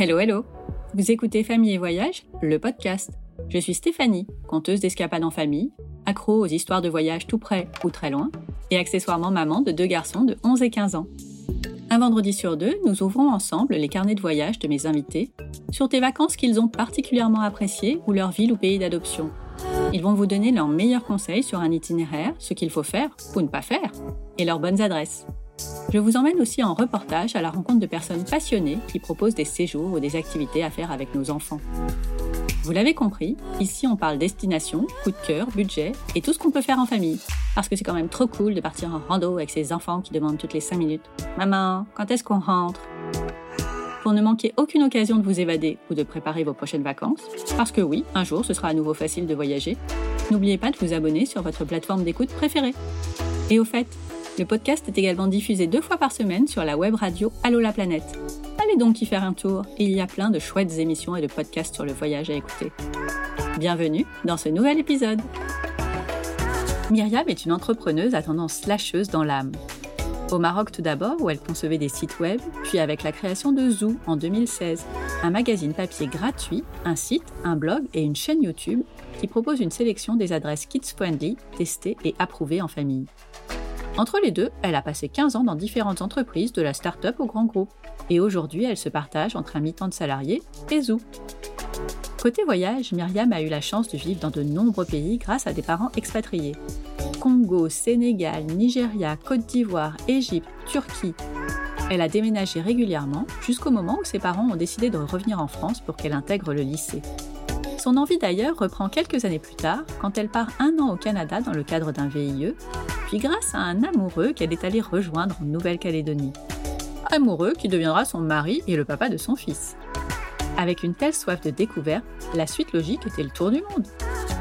Hello, hello Vous écoutez Famille et Voyage, le podcast. Je suis Stéphanie, conteuse d'escapades en famille, accro aux histoires de voyage tout près ou très loin, et accessoirement maman de deux garçons de 11 et 15 ans. Un vendredi sur deux, nous ouvrons ensemble les carnets de voyage de mes invités sur des vacances qu'ils ont particulièrement appréciées ou leur ville ou pays d'adoption. Ils vont vous donner leurs meilleurs conseils sur un itinéraire, ce qu'il faut faire ou ne pas faire, et leurs bonnes adresses. Je vous emmène aussi en reportage à la rencontre de personnes passionnées qui proposent des séjours ou des activités à faire avec nos enfants. Vous l'avez compris, ici on parle destination, coup de cœur, budget et tout ce qu'on peut faire en famille. Parce que c'est quand même trop cool de partir en rando avec ses enfants qui demandent toutes les 5 minutes Maman, quand est-ce qu'on rentre? Pour ne manquer aucune occasion de vous évader ou de préparer vos prochaines vacances, parce que oui, un jour ce sera à nouveau facile de voyager, n'oubliez pas de vous abonner sur votre plateforme d'écoute préférée. Et au fait, le podcast est également diffusé deux fois par semaine sur la web radio Allo la planète. Allez donc y faire un tour, il y a plein de chouettes émissions et de podcasts sur le voyage à écouter. Bienvenue dans ce nouvel épisode. Myriam est une entrepreneuse à tendance slasheuse dans l'âme. Au Maroc tout d'abord, où elle concevait des sites web, puis avec la création de Zoo en 2016, un magazine papier gratuit, un site, un blog et une chaîne YouTube qui propose une sélection des adresses kids-friendly, testées et approuvées en famille. Entre les deux, elle a passé 15 ans dans différentes entreprises, de la start-up au grand groupe. Et aujourd'hui, elle se partage entre un mi-temps de salarié et Zoo. Côté voyage, Myriam a eu la chance de vivre dans de nombreux pays grâce à des parents expatriés. Congo, Sénégal, Nigeria, Côte d'Ivoire, Égypte, Turquie. Elle a déménagé régulièrement jusqu'au moment où ses parents ont décidé de revenir en France pour qu'elle intègre le lycée. Son envie d'ailleurs reprend quelques années plus tard, quand elle part un an au Canada dans le cadre d'un VIE, puis grâce à un amoureux qu'elle est allée rejoindre en Nouvelle-Calédonie. Amoureux qui deviendra son mari et le papa de son fils. Avec une telle soif de découverte, la suite logique était le tour du monde.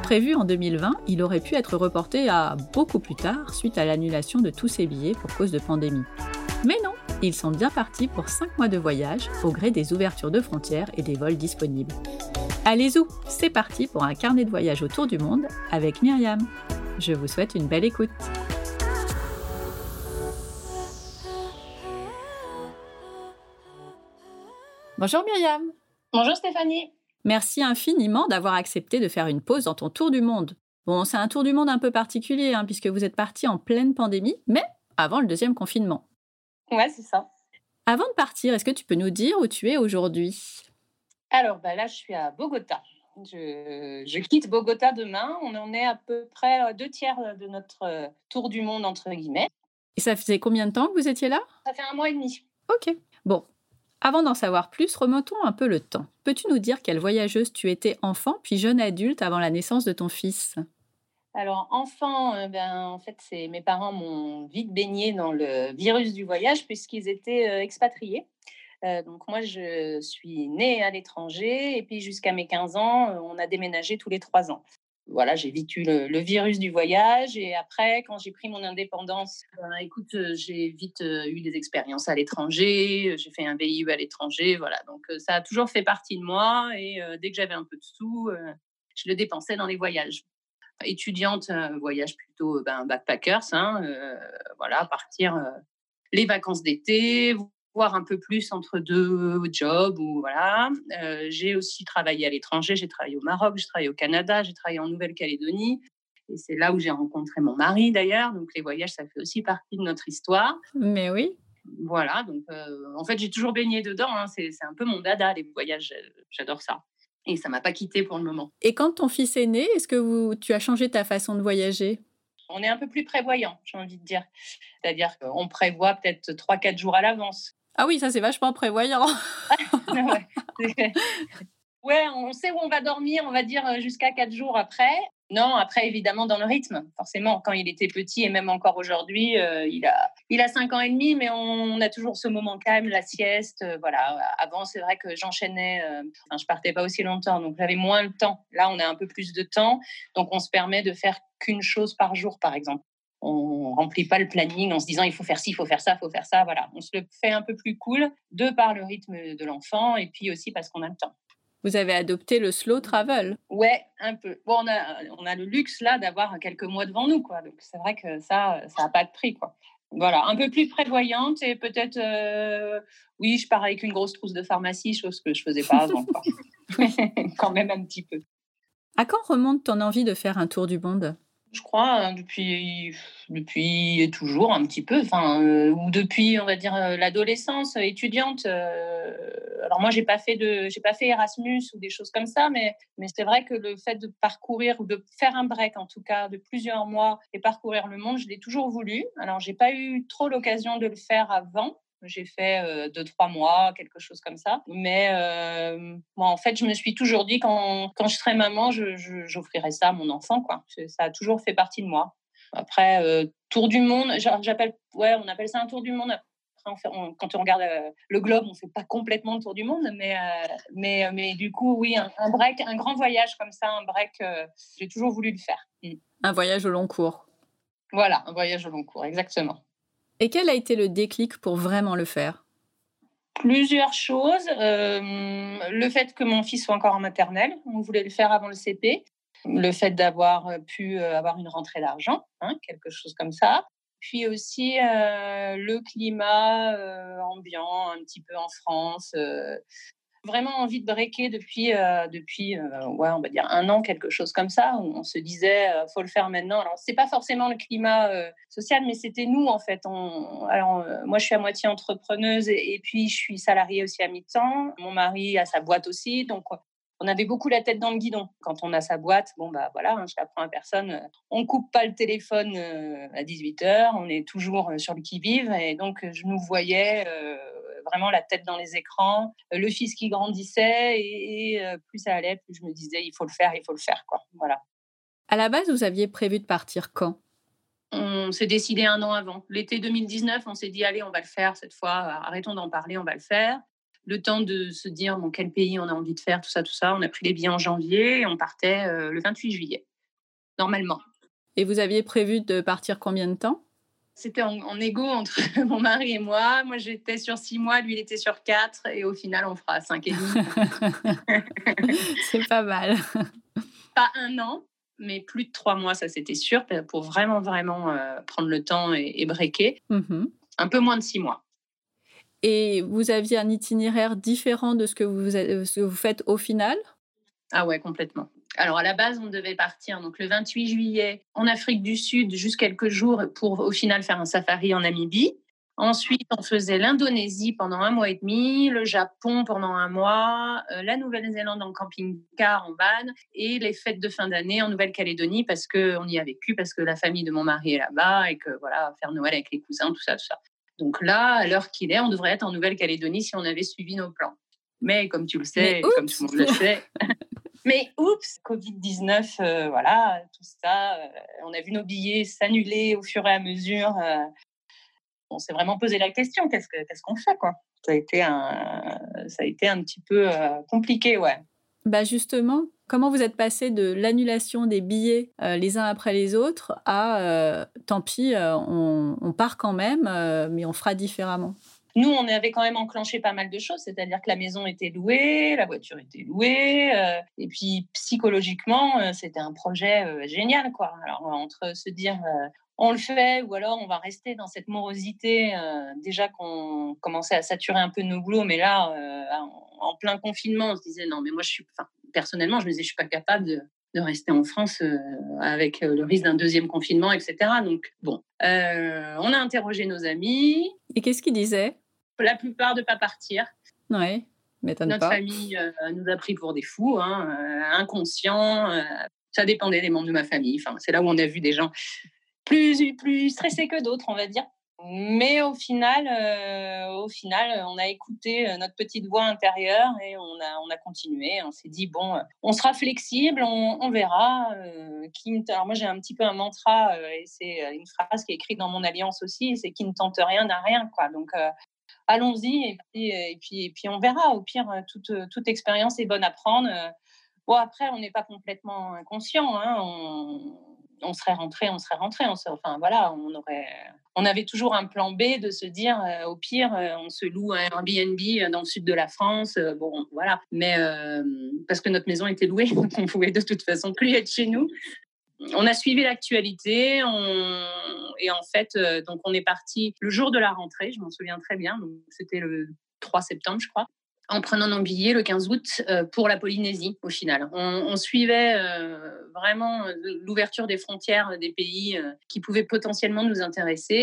Prévu en 2020, il aurait pu être reporté à beaucoup plus tard suite à l'annulation de tous ses billets pour cause de pandémie. Mais non, ils sont bien partis pour 5 mois de voyage au gré des ouvertures de frontières et des vols disponibles. Allez-y, c'est parti pour un carnet de voyage autour du monde avec Myriam. Je vous souhaite une belle écoute. Bonjour Myriam. Bonjour Stéphanie. Merci infiniment d'avoir accepté de faire une pause dans ton tour du monde. Bon, c'est un tour du monde un peu particulier hein, puisque vous êtes parti en pleine pandémie, mais avant le deuxième confinement. Ouais, c'est ça. Avant de partir, est-ce que tu peux nous dire où tu es aujourd'hui? Alors bah là, je suis à Bogota. Je, quitte Bogota demain. On en est à peu près à deux tiers de notre euh, tour du monde, entre guillemets. Et ça faisait combien de temps que vous étiez là? Ça fait un mois et demi. Ok. Bon. Avant d'en savoir plus, remontons un peu le temps. Peux-tu nous dire quelle voyageuse tu étais enfant puis jeune adulte avant la naissance de ton fils? Alors, enfant, euh, ben, en fait, c'est mes parents m'ont vite baigné dans le virus du voyage puisqu'ils étaient euh, expatriés. Euh, donc moi, je suis née à l'étranger et puis jusqu'à mes 15 ans, on a déménagé tous les trois ans. Voilà, j'ai vécu le, virus du voyage et après, quand j'ai pris mon indépendance, ben, écoute, euh, j'ai vite eu des expériences à l'étranger, j'ai fait un VIE à l'étranger, voilà. Donc ça a toujours fait partie de moi et dès que j'avais un peu de sous, je le dépensais dans les voyages étudiante, voyage plutôt ben, backpackers, hein, voilà, partir les vacances d'été, voir un peu plus entre deux jobs ou voilà. Euh, j'ai aussi travaillé à l'étranger, j'ai travaillé au Maroc, j'ai travaillé au Canada, j'ai travaillé en Nouvelle-Calédonie. Et c'est là où j'ai rencontré mon mari d'ailleurs. Donc les voyages, ça fait aussi partie de notre histoire. Mais oui. Voilà, donc euh, en fait, j'ai toujours baigné dedans. Hein. C'est, un peu mon dada, les voyages. J'adore ça. Et ça m'a pas quitté pour le moment. Et quand ton fils est né, est-ce que vous, tu as changé ta façon de voyager? On est un peu plus prévoyant, j'ai envie de dire. C'est-à-dire qu'on prévoit peut-être 3-4 jours à l'avance. Ah oui, ça c'est vachement prévoyant. ouais. on sait où on va dormir, on va dire euh, jusqu'à quatre jours après. Non, après évidemment dans le rythme, forcément. Quand il était petit et même encore aujourd'hui, euh, il a il a cinq ans et demi, mais on, a toujours ce moment calme, la sieste. Euh, voilà. Avant, c'est vrai que j'enchaînais. Je je partais pas aussi longtemps, donc j'avais moins le temps. Là, on a un peu plus de temps, donc on se permet de faire qu'une chose par jour, par exemple on remplit pas le planning en se disant il faut faire ci, il faut faire ça, il faut faire ça. Voilà, on se le fait un peu plus cool, de par le rythme de l'enfant et puis aussi parce qu'on a le temps. Vous avez adopté le slow travel Ouais, un peu. Bon, on a, on a le luxe là d'avoir quelques mois devant nous, quoi. Donc c'est vrai que ça, ça n'a pas de prix, quoi. Voilà, un peu plus prévoyante et peut-être, oui, je pars avec une grosse trousse de pharmacie, chose que je faisais pas avant. Quand même un petit peu. À quand remonte ton envie de faire un tour du monde? Je crois, hein, depuis, depuis toujours un petit peu, enfin, euh, ou depuis, on va dire, euh, l'adolescence étudiante. Euh, alors moi, j'ai pas fait de, j'ai pas fait Erasmus ou des choses comme ça, mais, mais c'est vrai que le fait de parcourir ou de faire un break, en tout cas, de plusieurs mois et parcourir le monde, je l'ai toujours voulu. Alors, j'ai pas eu trop l'occasion de le faire avant. J'ai fait deux, trois mois, quelque chose comme ça. Mais moi, en fait, je me suis toujours dit, quand, quand je serai maman, j'offrirai ça à mon enfant. Quoi. Ça a toujours fait partie de moi. Après, tour du monde, j'appelle, ouais, on appelle ça un tour du monde. Après, quand on regarde le globe, on ne fait pas complètement le tour du monde, mais, mais, mais du coup, oui, un, break, un grand voyage comme ça, un break, j'ai toujours voulu le faire. Mmh. Un voyage au long cours. Voilà, un voyage au long cours, exactement. Et quel a été le déclic pour vraiment le faire? Plusieurs choses. Euh, le fait que mon fils soit encore en maternelle, on voulait le faire avant le CP. Le fait d'avoir pu euh, avoir une rentrée d'argent, hein, quelque chose comme ça. Puis aussi euh, le climat ambiant un petit peu en France, vraiment envie de breaker depuis, euh, depuis euh, ouais, on va dire un an, quelque chose comme ça, où on se disait, euh, faut le faire maintenant. Alors, c'est pas forcément le climat social, mais c'était nous, en fait. Alors, moi, je suis à moitié entrepreneuse et, puis je suis salariée aussi à mi-temps. Mon mari a sa boîte aussi. Donc, on avait beaucoup la tête dans le guidon. Quand on a sa boîte, bon, bah voilà, hein, je l'apprends à personne. On coupe pas le téléphone à 18h, on est toujours sur le qui-vive. Et donc, je nous voyais vraiment la tête dans les écrans, euh, le fils qui grandissait et, euh, plus ça allait, plus je me disais il faut le faire, il faut le faire quoi. Voilà. À la base, vous aviez prévu de partir quand? On s'est décidé un an avant. L'été 2019, on s'est dit allez, on va le faire cette fois, arrêtons d'en parler, on va le faire. Le temps de se dire bon, quel pays on a envie de faire, tout ça, tout ça. On a pris les billets en janvier et on partait euh, le 28 juillet, normalement. Et vous aviez prévu de partir combien de temps? C'était en, en, égo entre mon mari et moi. Moi, j'étais sur six mois, lui, il était sur quatre. Et au final, on fera cinq et demi. C'est pas mal. Pas un an, mais plus de trois mois, ça c'était sûr, pour vraiment, vraiment euh, prendre le temps et, et breaker. Mm-hmm. Un peu moins de six mois. Et vous aviez un itinéraire différent de ce que vous, ce que vous faites au final? Ah ouais, complètement. Alors à la base, on devait partir donc le 28 juillet en Afrique du Sud juste quelques jours pour au final faire un safari en Namibie. Ensuite, on faisait l'Indonésie pendant un mois et demi, le Japon pendant un mois, euh, la Nouvelle-Zélande en camping-car en van et les fêtes de fin d'année en Nouvelle-Calédonie parce qu'on y a vécu, parce que la famille de mon mari est là-bas et que voilà, faire Noël avec les cousins, tout ça, tout ça. Donc là, à l'heure qu'il est, on devrait être en Nouvelle-Calédonie si on avait suivi nos plans. Mais comme tu le sais, comme tout le monde le sait, Mais oups, Covid-19, euh, voilà, tout ça. Euh, on a vu nos billets s'annuler au fur et à mesure. Euh, on s'est vraiment posé la question qu'est-ce qu'on fait quoi? Ça a, été un, ça a été un petit peu compliqué, ouais. Bah justement, comment vous êtes passé de l'annulation des billets les uns après les autres à tant pis, on, on, part quand même, mais on fera différemment? Nous, on avait quand même enclenché pas mal de choses, c'est-à-dire que la maison était louée, la voiture était louée, euh, et puis psychologiquement, euh, c'était un projet euh, génial, quoi. Alors entre se dire on le fait ou alors on va rester dans cette morosité, déjà qu'on commençait à saturer un peu nos boulots, mais là, en, plein confinement, on se disait non, mais moi je suis, personnellement, je me je suis pas capable de, de rester en France avec le risque d'un deuxième confinement, etc. Donc, bon, on a interrogé nos amis. Et qu'est-ce qu'ils disaient? La plupart de pas partir. Oui, m'étonne Notre famille euh, nous a pris pour des fous, hein, euh, inconscients. Euh, ça dépendait des membres de ma famille. Enfin, c'est là où on a vu des gens plus, plus stressés que d'autres, on va dire. Mais au final, au final, on a écouté notre petite voix intérieure et on a, on a continué. On s'est dit bon, on sera flexible, on, verra. Alors moi, j'ai un petit peu un mantra et c'est une phrase qui est écrite dans mon alliance aussi, c'est qui ne tente rien n'a rien, quoi. Donc allons-y et puis, et, puis, on verra. Au pire, toute, toute expérience est bonne à prendre. Bon, après, on n'est pas complètement inconscient. Hein. On, serait rentré, on serait rentré. On enfin, voilà, on, aurait, on avait toujours un plan B de se dire, au pire, on se loue un Airbnb dans le sud de la France. bon, voilà. Mais parce que notre maison était louée, donc on pouvait de toute façon plus être chez nous. on a suivi l'actualité et en fait, donc on est parti le jour de la rentrée, je m'en souviens très bien. C'était le 3 septembre, je crois en prenant nos billets le 15 août euh, pour la Polynésie au final. On, suivait euh, vraiment euh, l'ouverture des frontières des pays qui pouvaient potentiellement nous intéresser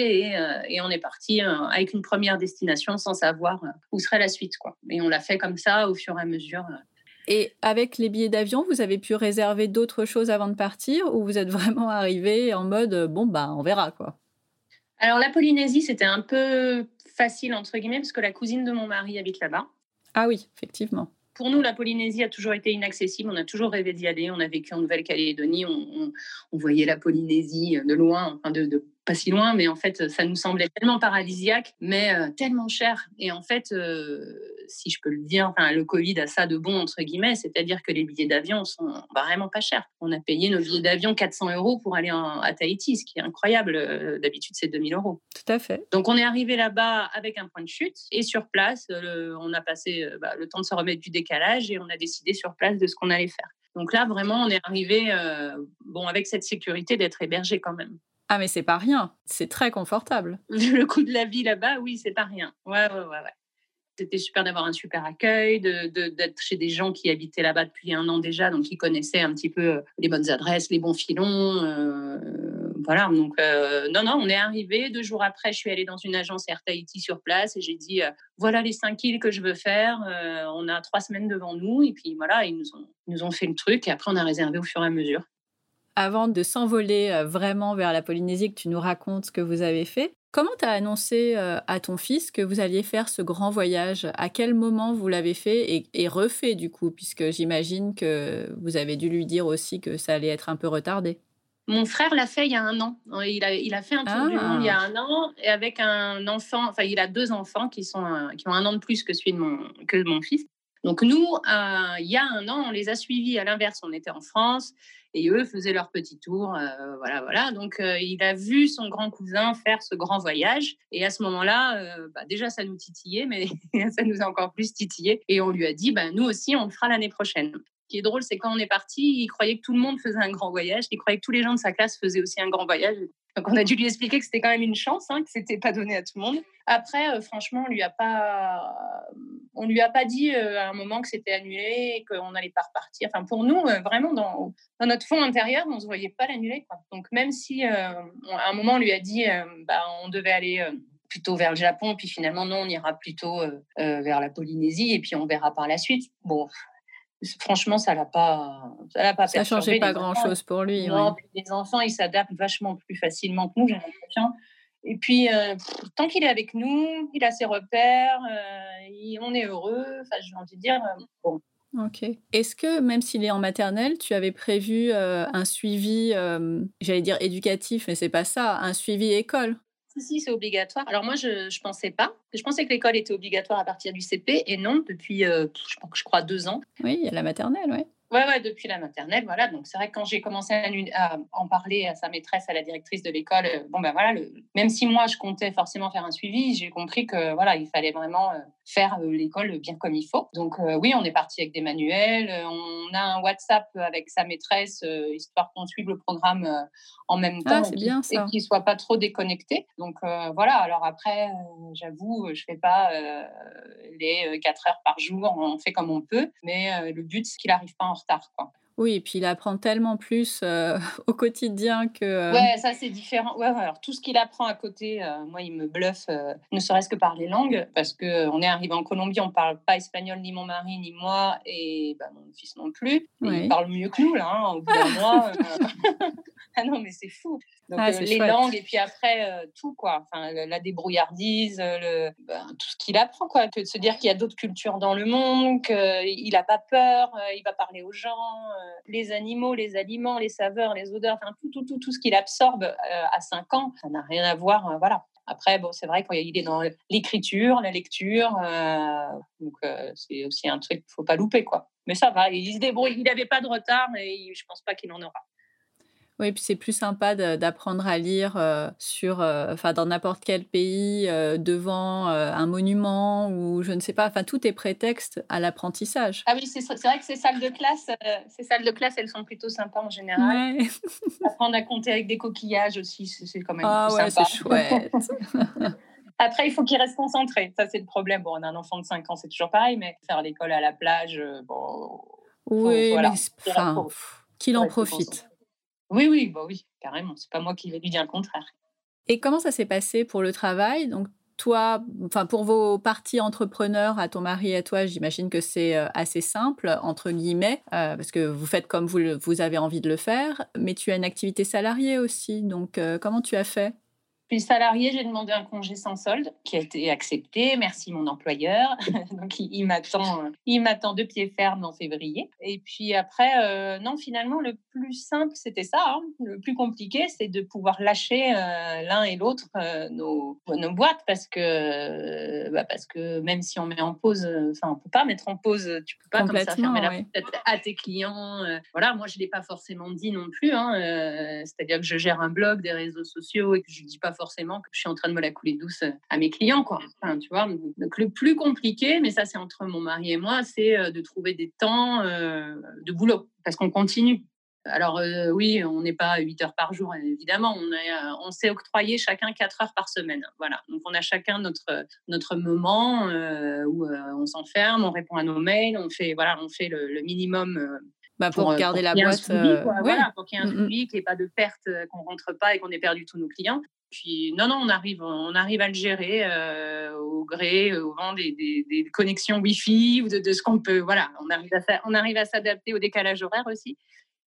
et, on est parti avec une première destination sans savoir où serait la suite. Quoi. Et on l'a fait comme ça au fur et à mesure. Et avec les billets d'avion, vous avez pu réserver d'autres choses avant de partir ou vous êtes vraiment arrivé en mode bon bah on verra quoi? Alors la Polynésie c'était un peu facile entre guillemets parce que la cousine de mon mari habite là-bas. Ah oui, effectivement. Pour nous, la Polynésie a toujours été inaccessible. On a toujours rêvé d'y aller. On a vécu en Nouvelle-Calédonie. On, voyait la Polynésie de loin, de pas si loin, mais en fait, ça nous semblait tellement paradisiaque, mais euh, tellement cher. Et en fait, euh, si je peux le dire, enfin, le Covid a ça de bon, entre guillemets, c'est-à-dire que les billets d'avion sont vraiment pas chers. On a payé nos billets d'avion 400 euros pour aller à Tahiti, ce qui est incroyable. Euh, d'habitude, c'est 2000 euros. Tout à fait. Donc, on est arrivé là-bas avec un point de chute et sur place, on a passé bah, le temps de se remettre du décalage et on a décidé sur place de ce qu'on allait faire. Donc là, vraiment, on est arrivé, bon, avec cette sécurité d'être hébergé quand même. Ah, mais c'est pas rien. C'est très confortable. Le coût de la vie là-bas, oui, c'est pas rien. Ouais, ouais, ouais. ouais. C'était super d'avoir un super accueil, d'être de, chez des gens qui habitaient là-bas depuis un an déjà, donc qui connaissaient un petit peu euh, les bonnes adresses, les bons filons. Euh, voilà, donc euh, non, non, on est arrivé. Deux jours après, je suis allée dans une agence Air Tahiti sur place et j'ai dit voilà les cinq îles que je veux faire. on a trois semaines devant nous et puis voilà, ils nous, ont, ils nous ont fait le truc et après on a réservé au fur et à mesure avant de s'envoler euh, vraiment vers la Polynésie, que tu nous racontes ce que vous avez fait. Comment tu as annoncé euh, à ton fils que vous alliez faire ce grand voyage? À quel moment vous l'avez fait et, refait du coup? Puisque j'imagine que vous avez dû lui dire aussi que ça allait être un peu retardé. Mon frère l'a fait il y a un an. Il a, il a fait un tour du monde il y a ah. un an et avec un enfant, enfin il a deux enfants qui, sont, qui ont un an de plus que celui de mon, que mon fils. Donc nous, euh, il y a un an, on les a suivis à l'inverse. On était en France et eux faisaient leur petit tour. Euh, voilà, voilà. Donc euh, il a vu son grand cousin faire ce grand voyage et à ce moment-là, bah, déjà ça nous titillait, mais ça nous a encore plus titillé. Et on lui a dit, bah, nous aussi, on le fera l'année prochaine. Ce qui est drôle, c'est quand on est parti, il croyait que tout le monde faisait un grand voyage, il croyait que tous les gens de sa classe faisaient aussi un grand voyage. Donc on a dû lui expliquer que c'était quand même une chance, hein, que c'était pas donné à tout le monde. Après, euh, franchement, on lui a pas, on lui a pas dit euh, à un moment que c'était annulé qu'on n'allait pas repartir. Enfin, pour nous, euh, vraiment dans, dans, notre fond intérieur, on se voyait pas l'annuler. Donc même si à un moment on lui a dit, bah, on devait aller plutôt vers le Japon, puis finalement non, on ira plutôt vers la Polynésie et puis on verra par la suite. Bon, franchement, ça l'a pas, ça l'a pas. Ça changeait pas grand chose pour lui. Non, les enfants, ils s'adaptent vachement plus facilement que nous, j'ai l'impression. Et puis, euh, tant qu'il est avec nous, il a ses repères, euh, on est heureux. Enfin, j'ai envie de dire, euh, bon. Ok. Est-ce que même s'il est en maternelle, tu avais prévu un suivi, j'allais dire éducatif, mais c'est pas ça, un suivi école? Si, c'est obligatoire. Alors moi, je ne pensais pas. Je pensais que l'école était obligatoire à partir du CP et non, depuis, euh, je, crois, deux ans. Oui, a la maternelle, oui. Ouais, ouais, depuis la maternelle, voilà. Donc c'est vrai que quand j'ai commencé à, en parler à sa maîtresse, à la directrice de l'école, euh, bon ben voilà, le, même si moi je comptais forcément faire un suivi, j'ai compris que voilà, il fallait vraiment euh, faire euh, l'école bien comme il faut. Donc oui, on est parti avec des manuels, on a un WhatsApp avec sa maîtresse, histoire qu'on suive le programme en même ah, temps bien, et qu'il soit pas trop déconnecté. Donc voilà. Alors après, j'avoue, je fais pas les quatre heures par jour, on fait comme on peut, mais le but c'est qu'il n'arrive pas en მას დაჰყვა. Oui, et puis il apprend tellement plus euh, au quotidien que. Euh, ouais, ça c'est différent. Ouais, alors tout ce qu'il apprend à côté, euh, moi il me bluffe, ne serait-ce que par les langues, parce que on est arrivé en Colombie, on parle pas espagnol ni mon mari ni moi, et bah, mon fils non plus. Il parle mieux que nous là, hein, au bout d'un mois. ah non, mais c'est fou. Donc ah, les langues et puis après tout quoi, enfin la débrouillardise, le, ben, tout ce qu'il apprend quoi, que de se dire qu'il y a d'autres cultures dans le monde, qu'il n'a pas peur, il va parler aux gens les animaux, les aliments, les saveurs, les odeurs, enfin, tout, tout, tout, tout ce qu'il absorbe euh, à 5 ans, ça n'a rien à voir. Euh, voilà. Après, bon, c'est vrai qu'il est dans l'écriture, la lecture, donc c'est aussi un truc qu'il ne faut pas louper, quoi. Mais ça va, il se débrouille, il n'avait pas de retard, mais je ne pense pas qu'il en aura. Oui, puis c'est plus sympa d'apprendre à lire sur, enfin, dans n'importe quel pays, devant un monument ou je ne sais pas. Enfin, tout est prétexte à l'apprentissage. Ah oui, c'est vrai que ces salles de classe, ces salles de classe, elles sont plutôt sympas en général. Apprendre à compter avec des coquillages aussi, c'est quand même ah, ouais, c'est chouette. Après, il faut qu'il reste concentré. Ça, c'est le problème. Bon, on a un enfant de 5 ans, c'est toujours pareil, mais faire l'école à la plage, bon. Oui, mais enfin, qu'il en profite. Oui, oui, bah oui, carrément. C'est pas moi qui vais lui dire le contraire. Et comment ça s'est passé pour le travail? Donc, toi, enfin, pour vos parties entrepreneurs, à ton mari et à toi, j'imagine que c'est euh, assez simple, entre guillemets, euh, parce que vous faites comme vous, vous avez envie de le faire, mais tu as une activité salariée aussi. Donc, euh, comment tu as fait? Puis salarié, j'ai demandé un congé sans solde qui a été accepté. Merci mon employeur. Donc il, m'attend, il m'attend de pied ferme en février. Et puis après, euh, non, finalement le plus simple c'était ça. Hein. Le plus compliqué, c'est de pouvoir lâcher euh, l'un et l'autre euh, nos, nos boîtes parce que bah parce que même si on met en pause, enfin on peut pas mettre en pause. Tu peux pas comme ça fermer la porte à tes clients. voilà, moi je l'ai pas forcément dit non plus. Hein, c'est-à-dire que je gère un blog, des réseaux sociaux et que je dis pas forcément que je suis en train de me la couler douce euh, à mes clients, quoi. tu vois. Donc le plus compliqué, mais ça c'est entre mon mari et moi, c'est euh, de trouver des temps euh, de boulot parce qu'on continue. Alors oui, on n'est pas 8 heures par jour, évidemment. On, on s'est octroyé chacun 4 heures par semaine. Voilà. Donc on a chacun notre, notre moment où on s'enferme, on répond à nos mails, on fait, voilà, on fait le, minimum bah, pour, garder la boîte. voilà, pour qu'il y ait un mmh. suivi, qu'il n'y ait pas de perte, qu'on ne rentre pas et qu'on ait perdu tous nos clients. Puis non, non, on arrive, on arrive à le gérer euh, au gré, au vent des, des, connexions Wi-Fi ou de, ce qu'on peut. Voilà, on arrive à, on arrive à s'adapter au décalage horaire aussi.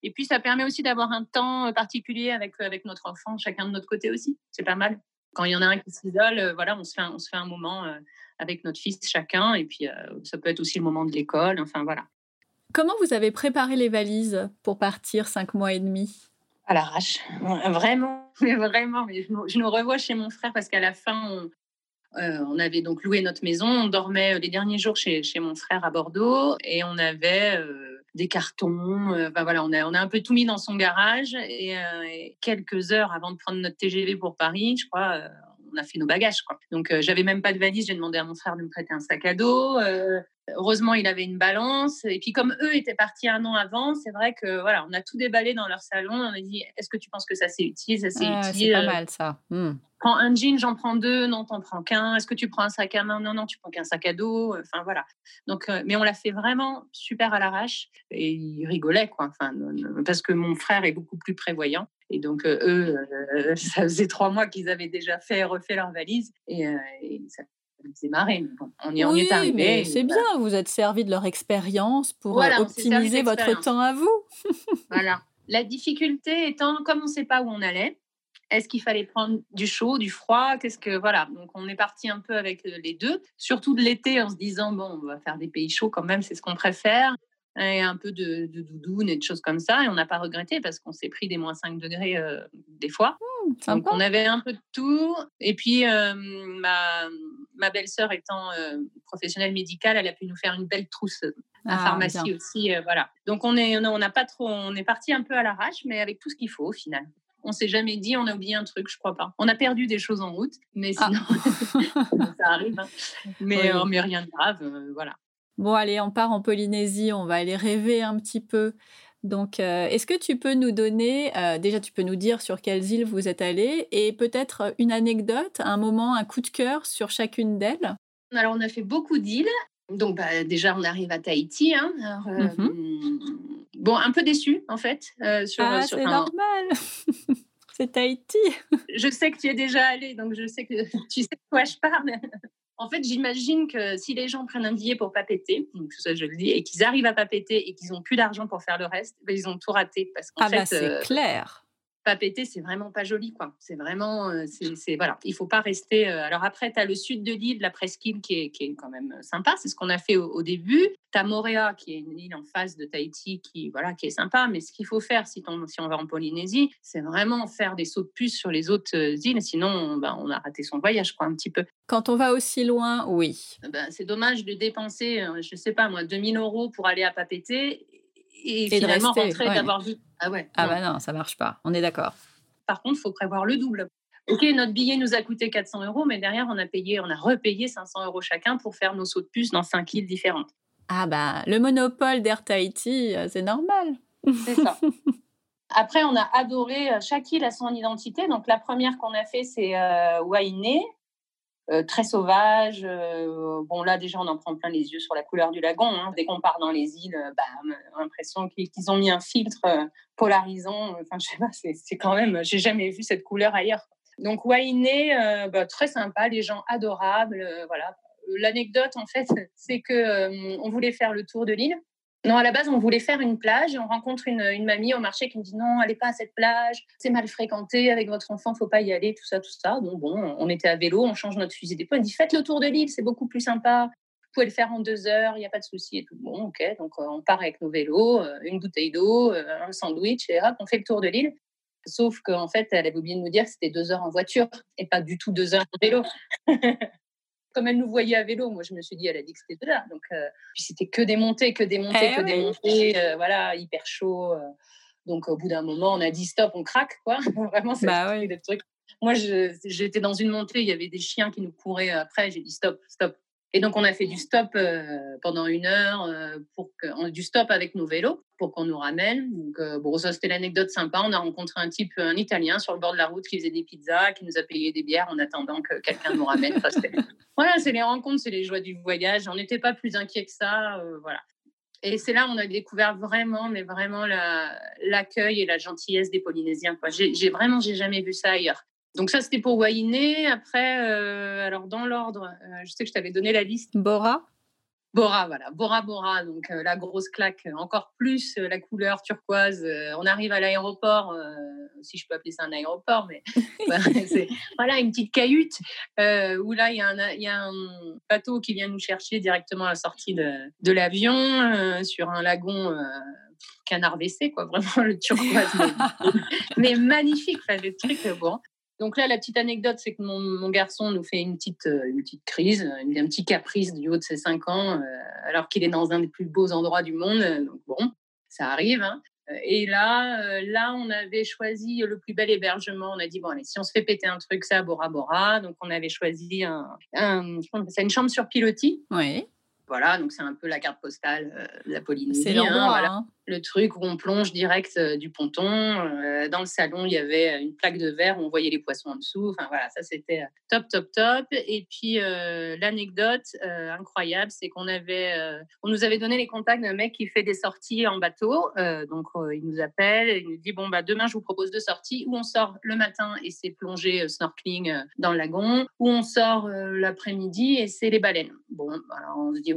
Et puis ça permet aussi d'avoir un temps particulier avec, avec notre enfant, chacun de notre côté aussi. C'est pas mal. Quand il y en a un qui s'isole, euh, voilà, on se fait un, on se fait un moment euh, avec notre fils chacun. Et puis ça peut être aussi le moment de l'école. Enfin voilà. Comment vous avez préparé les valises pour partir cinq mois et demi? À l'arrache. Vraiment, vraiment. Mais je, nous revois chez mon frère parce qu'à la fin, on, euh, avait donc loué notre maison. On dormait euh, les derniers jours chez, mon frère à Bordeaux et on avait euh, des cartons. Voilà, on a, un peu tout mis dans son garage et, quelques heures avant de prendre notre TGV pour Paris, je crois, on a fait nos bagages. Donc, j'avais même pas de valise. J'ai demandé à mon frère de me prêter un sac à dos. Heureusement, il avait une balance. Et puis, comme eux étaient partis un an avant, c'est vrai que voilà, on a tout déballé dans leur salon. On a dit Est-ce que tu penses que ça c'est utile Ça c'est ah, utile? C'est pas mal ça. Hmm. Prends un jean, j'en prends deux. Non, t'en prends qu'un. Est-ce que tu prends un sac à main? Non, non, tu prends qu'un sac à dos. Enfin voilà. Donc, euh, mais on l'a fait vraiment super à l'arrache. Et ils rigolaient quoi. Enfin, parce que mon frère est beaucoup plus prévoyant. Et donc, euh, eux, euh, ça faisait trois mois qu'ils avaient déjà fait refait leur valise. Et, et ça c'est marré. on y, est arrivé. C'est bien, vous êtes servi de leur expérience pour euh, optimiser votre temps à vous. voilà. La difficulté étant, comme on ne sait pas où on allait, est-ce qu'il fallait prendre du chaud, du froid Qu'est-ce que voilà Donc on est parti un peu avec euh, les deux, surtout de l'été en se disant bon, on va faire des pays chauds quand même, c'est ce qu'on préfère et un peu de, de doudoune et de choses comme ça. Et on n'a pas regretté parce qu'on s'est pris des moins 5 degrés euh, des fois. Mmh, Donc on avait un peu de tout. Et puis euh, ma, ma belle-sœur étant euh, professionnelle médicale, elle a pu nous faire une belle trousse à ah, pharmacie aussi. voilà. Donc on est on n'a pas trop, on est parti un peu à l'arrache, mais avec tout ce qu'il faut au final. On s'est jamais dit, on a oublié un truc, je crois pas. On a perdu des choses en route, mais ah. sinon, ça arrive. Hein. Mais, mais rien de grave, voilà. Bon, allez, on part en Polynésie, on va aller rêver un petit peu. Donc, euh, est-ce que tu peux nous donner, euh, déjà tu peux nous dire sur quelles îles vous êtes allés et peut-être une anecdote, un moment, un coup de cœur sur chacune d'elles? Alors, on a fait beaucoup d'îles. Donc, bah, déjà, on arrive à Tahiti. Hein. Euh, mmh bon, un peu déçu en fait. sur, ah, c'est normal C'est Tahiti Je sais que tu es déjà allé, donc je sais que tu sais de quoi je parle. En fait, j'imagine que si les gens prennent un billet pour pas péter, donc ça je le dis, et qu'ils arrivent à pas péter et qu'ils ont plus d'argent pour faire le reste, ben, ils ont tout raté parce qu'en ah bah, c'est euh, clair pas péter, c'est vraiment pas joli, quoi. C'est vraiment, euh, c'est voilà, il faut pas rester. Euh, alors après, tu as le sud de l'île, la presqu'île, qui est, qui est quand même sympa. C'est ce qu'on a fait au, début. Tu as Moréa, qui est une île en face de Tahiti, qui voilà, qui est sympa. Mais ce qu'il faut faire, si, si on va en Polynésie, c'est vraiment faire des sauts de puce sur les autres euh, îles. Sinon, ben, on a raté son voyage, quoi, un petit peu. Quand on va aussi loin, oui. Ben, c'est dommage de dépenser, je sais pas moi, 2000 euros pour aller à Papété et, finalement rentrer, d'avoir vu. Ah ouais. Ah bah non, ça marche pas. On est d'accord. Par contre, il faut prévoir le double. Ok, notre billet nous a coûté 400 euros, mais derrière, on a payé, on a repayé 500 euros chacun pour faire nos sauts de puce dans cinq îles différentes. Ah bah, le monopole d'Air Tahiti, euh, c'est normal. C'est ça. Après, on a adoré, euh, chaque île a son identité. Donc, la première qu'on a fait, c'est euh, Wainé, euh, très sauvage. bon, là, déjà, on en prend plein les yeux sur la couleur du lagon. Hein. Dès qu'on part dans les îles, bah, on a l'impression qu'ils ont mis un filtre polarisant. Enfin, je sais pas, c'est quand même, j'ai jamais vu cette couleur ailleurs. Donc Wainé, euh, bah, très sympa, les gens adorables, euh, voilà. L'anecdote en fait, c'est que euh, on voulait faire le tour de l'île. Non, à la base, on voulait faire une plage et on rencontre une, mamie au marché qui me dit non, allez pas à cette plage, c'est mal fréquenté, avec votre enfant, faut pas y aller, tout ça, tout ça. Bon, bon, on était à vélo, on change notre fusil d'épaule. On dit faites le tour de l'île, c'est beaucoup plus sympa. Vous pouvez le faire en deux heures, il n'y a pas de souci et tout. Bon, ok, donc on part avec nos vélos, une bouteille d'eau, un sandwich et hop, on fait le tour de l'île. Sauf qu'en fait, elle avait oublié de nous dire que c'était deux heures en voiture et pas du tout deux heures en vélo. Comme elle nous voyait à vélo, moi je me suis dit, elle a dit que c'était deux heures. Donc, euh, puis c'était que des montées, que des montées, eh que des montées, euh, voilà, hyper chaud. Euh. donc au bout d'un moment, on a dit stop, on craque, quoi. Vraiment, c'est bah, des trucs. Moi, j'étais dans une montée, il y avait des chiens qui nous couraient après. J'ai dit stop, stop, et donc, on a fait du stop euh, pendant une heure, euh, pour que, du stop avec nos vélos pour qu'on nous ramène. Donc, euh, bon, ça, c'était l'anecdote sympa. On a rencontré un type, un Italien, sur le bord de la route qui faisait des pizzas, qui nous a payé des bières en attendant que quelqu'un nous ramène. voilà, c'est les rencontres, c'est les joies du voyage. On n'était pas plus inquiets que ça. voilà. Et c'est là où on a découvert vraiment, mais vraiment l'accueil et la gentillesse des Polynésiens. J'ai vraiment, j'ai jamais vu ça ailleurs. Donc ça, c'était pour Wainé. Après, euh, alors dans l'ordre, euh, je sais que je t'avais donné la liste. Bora Bora, voilà. Bora Bora, donc euh, la grosse claque, encore plus la couleur turquoise. on arrive à l'aéroport, si je peux appeler ça un aéroport, mais voilà, une petite cahute où là, il y, y, a un bateau qui vient nous chercher directement à la sortie de, de l'avion sur un lagon canard WC, quoi, vraiment le turquoise, mais, magnifique, enfin, le truc, bon. Donc là, la petite anecdote, c'est que mon, garçon nous fait une petite, euh, une petite crise, un petit caprice du haut de ses 5 ans, euh, alors qu'il est dans un des plus beaux endroits du monde. Donc bon, ça arrive. Hein. Et là, euh, là, on avait choisi le plus bel hébergement. On a dit, bon, allez, si on se fait péter un truc, à Bora Bora. Donc, on avait choisi un, une chambre sur pilotis. Oui. Voilà, donc c'est un peu la carte postale de la Polynésie. C'est hein, hein le truc où on plonge direct euh, du ponton. Euh, dans le salon, il y avait une plaque de verre où on voyait les poissons en dessous. Enfin voilà, ça c'était euh, top, top, top. Et puis l'anecdote incroyable, c'est qu'on avait, on nous avait donné les contacts d'un mec qui fait des sorties en bateau. donc il nous appelle, il nous dit bon bah demain je vous propose deux sorties où on sort le matin et c'est plonger snorkeling dans le lagon, où on sort l'après-midi et c'est les baleines. Bon, alors on se dit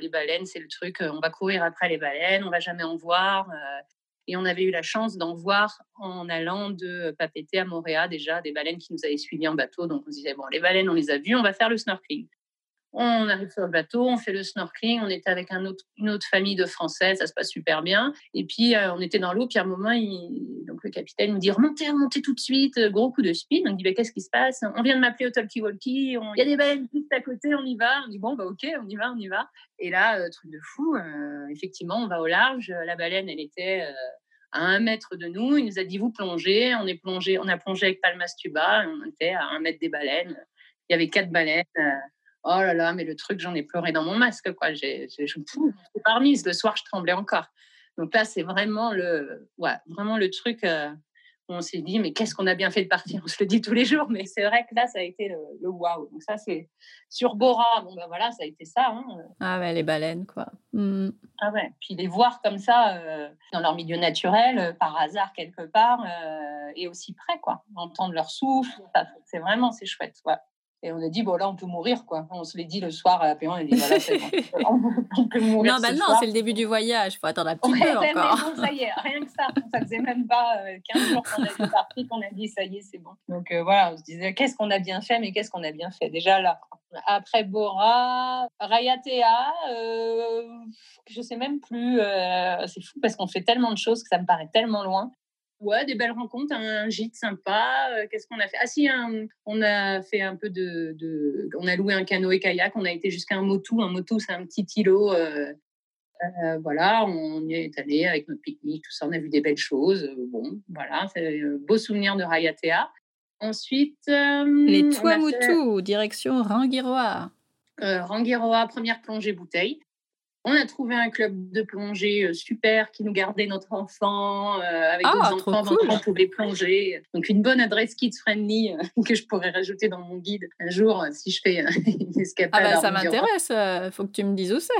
les baleines c'est le truc, on va courir après les baleines, on va jamais en voir. Euh, et on avait eu la chance d'en voir en allant de Papeete à Moréa déjà, des baleines qui nous avaient suivis en bateau. Donc on se disait, bon, les baleines, on les a vues, on va faire le snorkeling. On arrive sur le bateau, on fait le snorkeling, on était avec une autre famille de Français, ça se passe super bien. Et puis, euh, on était dans l'eau, puis à un moment, donc le capitaine nous dit remontez, remontez tout de suite, gros coup de speed. On dit bah, qu'est-ce qui se passe? On vient de m'appeler au talkie-walkie, il y a des baleines juste à côté, on y va. On dit bon, bah ok, on y va, on y va. Et là, euh, truc de fou, euh, effectivement, on va au large. La baleine, elle était à un mètre de nous. Il nous a dit vous plongez. On est plongé, on a plongé avec Palmas Tuba. On était à un mètre des baleines. Il y avait quatre baleines. Oh là là, mais le truc, j'en ai pleuré dans mon masque, quoi. J'ai, j'ai, pas remise. Le soir, je tremblais encore. Donc là, c'est vraiment le, ouais, vraiment le truc euh, où on s'est dit, mais qu'est-ce qu'on a bien fait de partir? On se le dit tous les jours, mais c'est vrai que là, ça a été le, le waouh. Donc ça, c'est sur Bora. Bon ben voilà, ça a été ça. Hein. Ah ouais, les baleines, quoi. Mmh. Ah ouais. Puis les voir comme ça euh, dans leur milieu naturel, euh, par hasard quelque part, et aussi près, quoi. Entendre leur souffle, c'est vraiment, c'est chouette. Ouais. Et on a dit, bon, là, on peut mourir, quoi. On se l'est dit le soir à on a dit, voilà, c'est bon. on peut mourir. Non, bah non, c'est le début du voyage. Il faut attendre un petit peu encore. Bon, ça y est, rien que ça. Ça faisait même pas 15 euh, jours qu'on a parti qu'on a dit, ça y est, c'est bon. Donc euh, voilà, on se disait, qu'est-ce qu'on a bien fait, mais qu'est-ce qu'on a bien fait? Déjà là. Après Bora, Rayatea, euh, je sais même plus. Euh, c'est fou parce qu'on fait tellement de choses que ça me paraît tellement loin. Ouais, des belles rencontres, un gîte sympa. Euh, qu'est-ce qu'on a fait? Ah si, on a fait un peu de, de, On a loué un canoë kayak, on a été jusqu'à un motu. Un motu, c'est un petit îlot euh, voilà, on y est allé avec notre pique-nique, tout ça, on a vu des belles choses. bon, voilà, c'est un beau souvenir de Rayatea. Ensuite, les Tuamutu, direction Rangiroa. Rangiroa, première plongée bouteille. On a trouvé un club de plongée euh, super qui nous gardait notre enfant, euh, avec ah, d'autres enfants, cool. on pouvait plonger. Donc une bonne adresse kids friendly euh, que je pourrais rajouter dans mon guide un jour si je fais une escapade. Ah bah ça m'intéresse, il faut que tu me dises où c'est.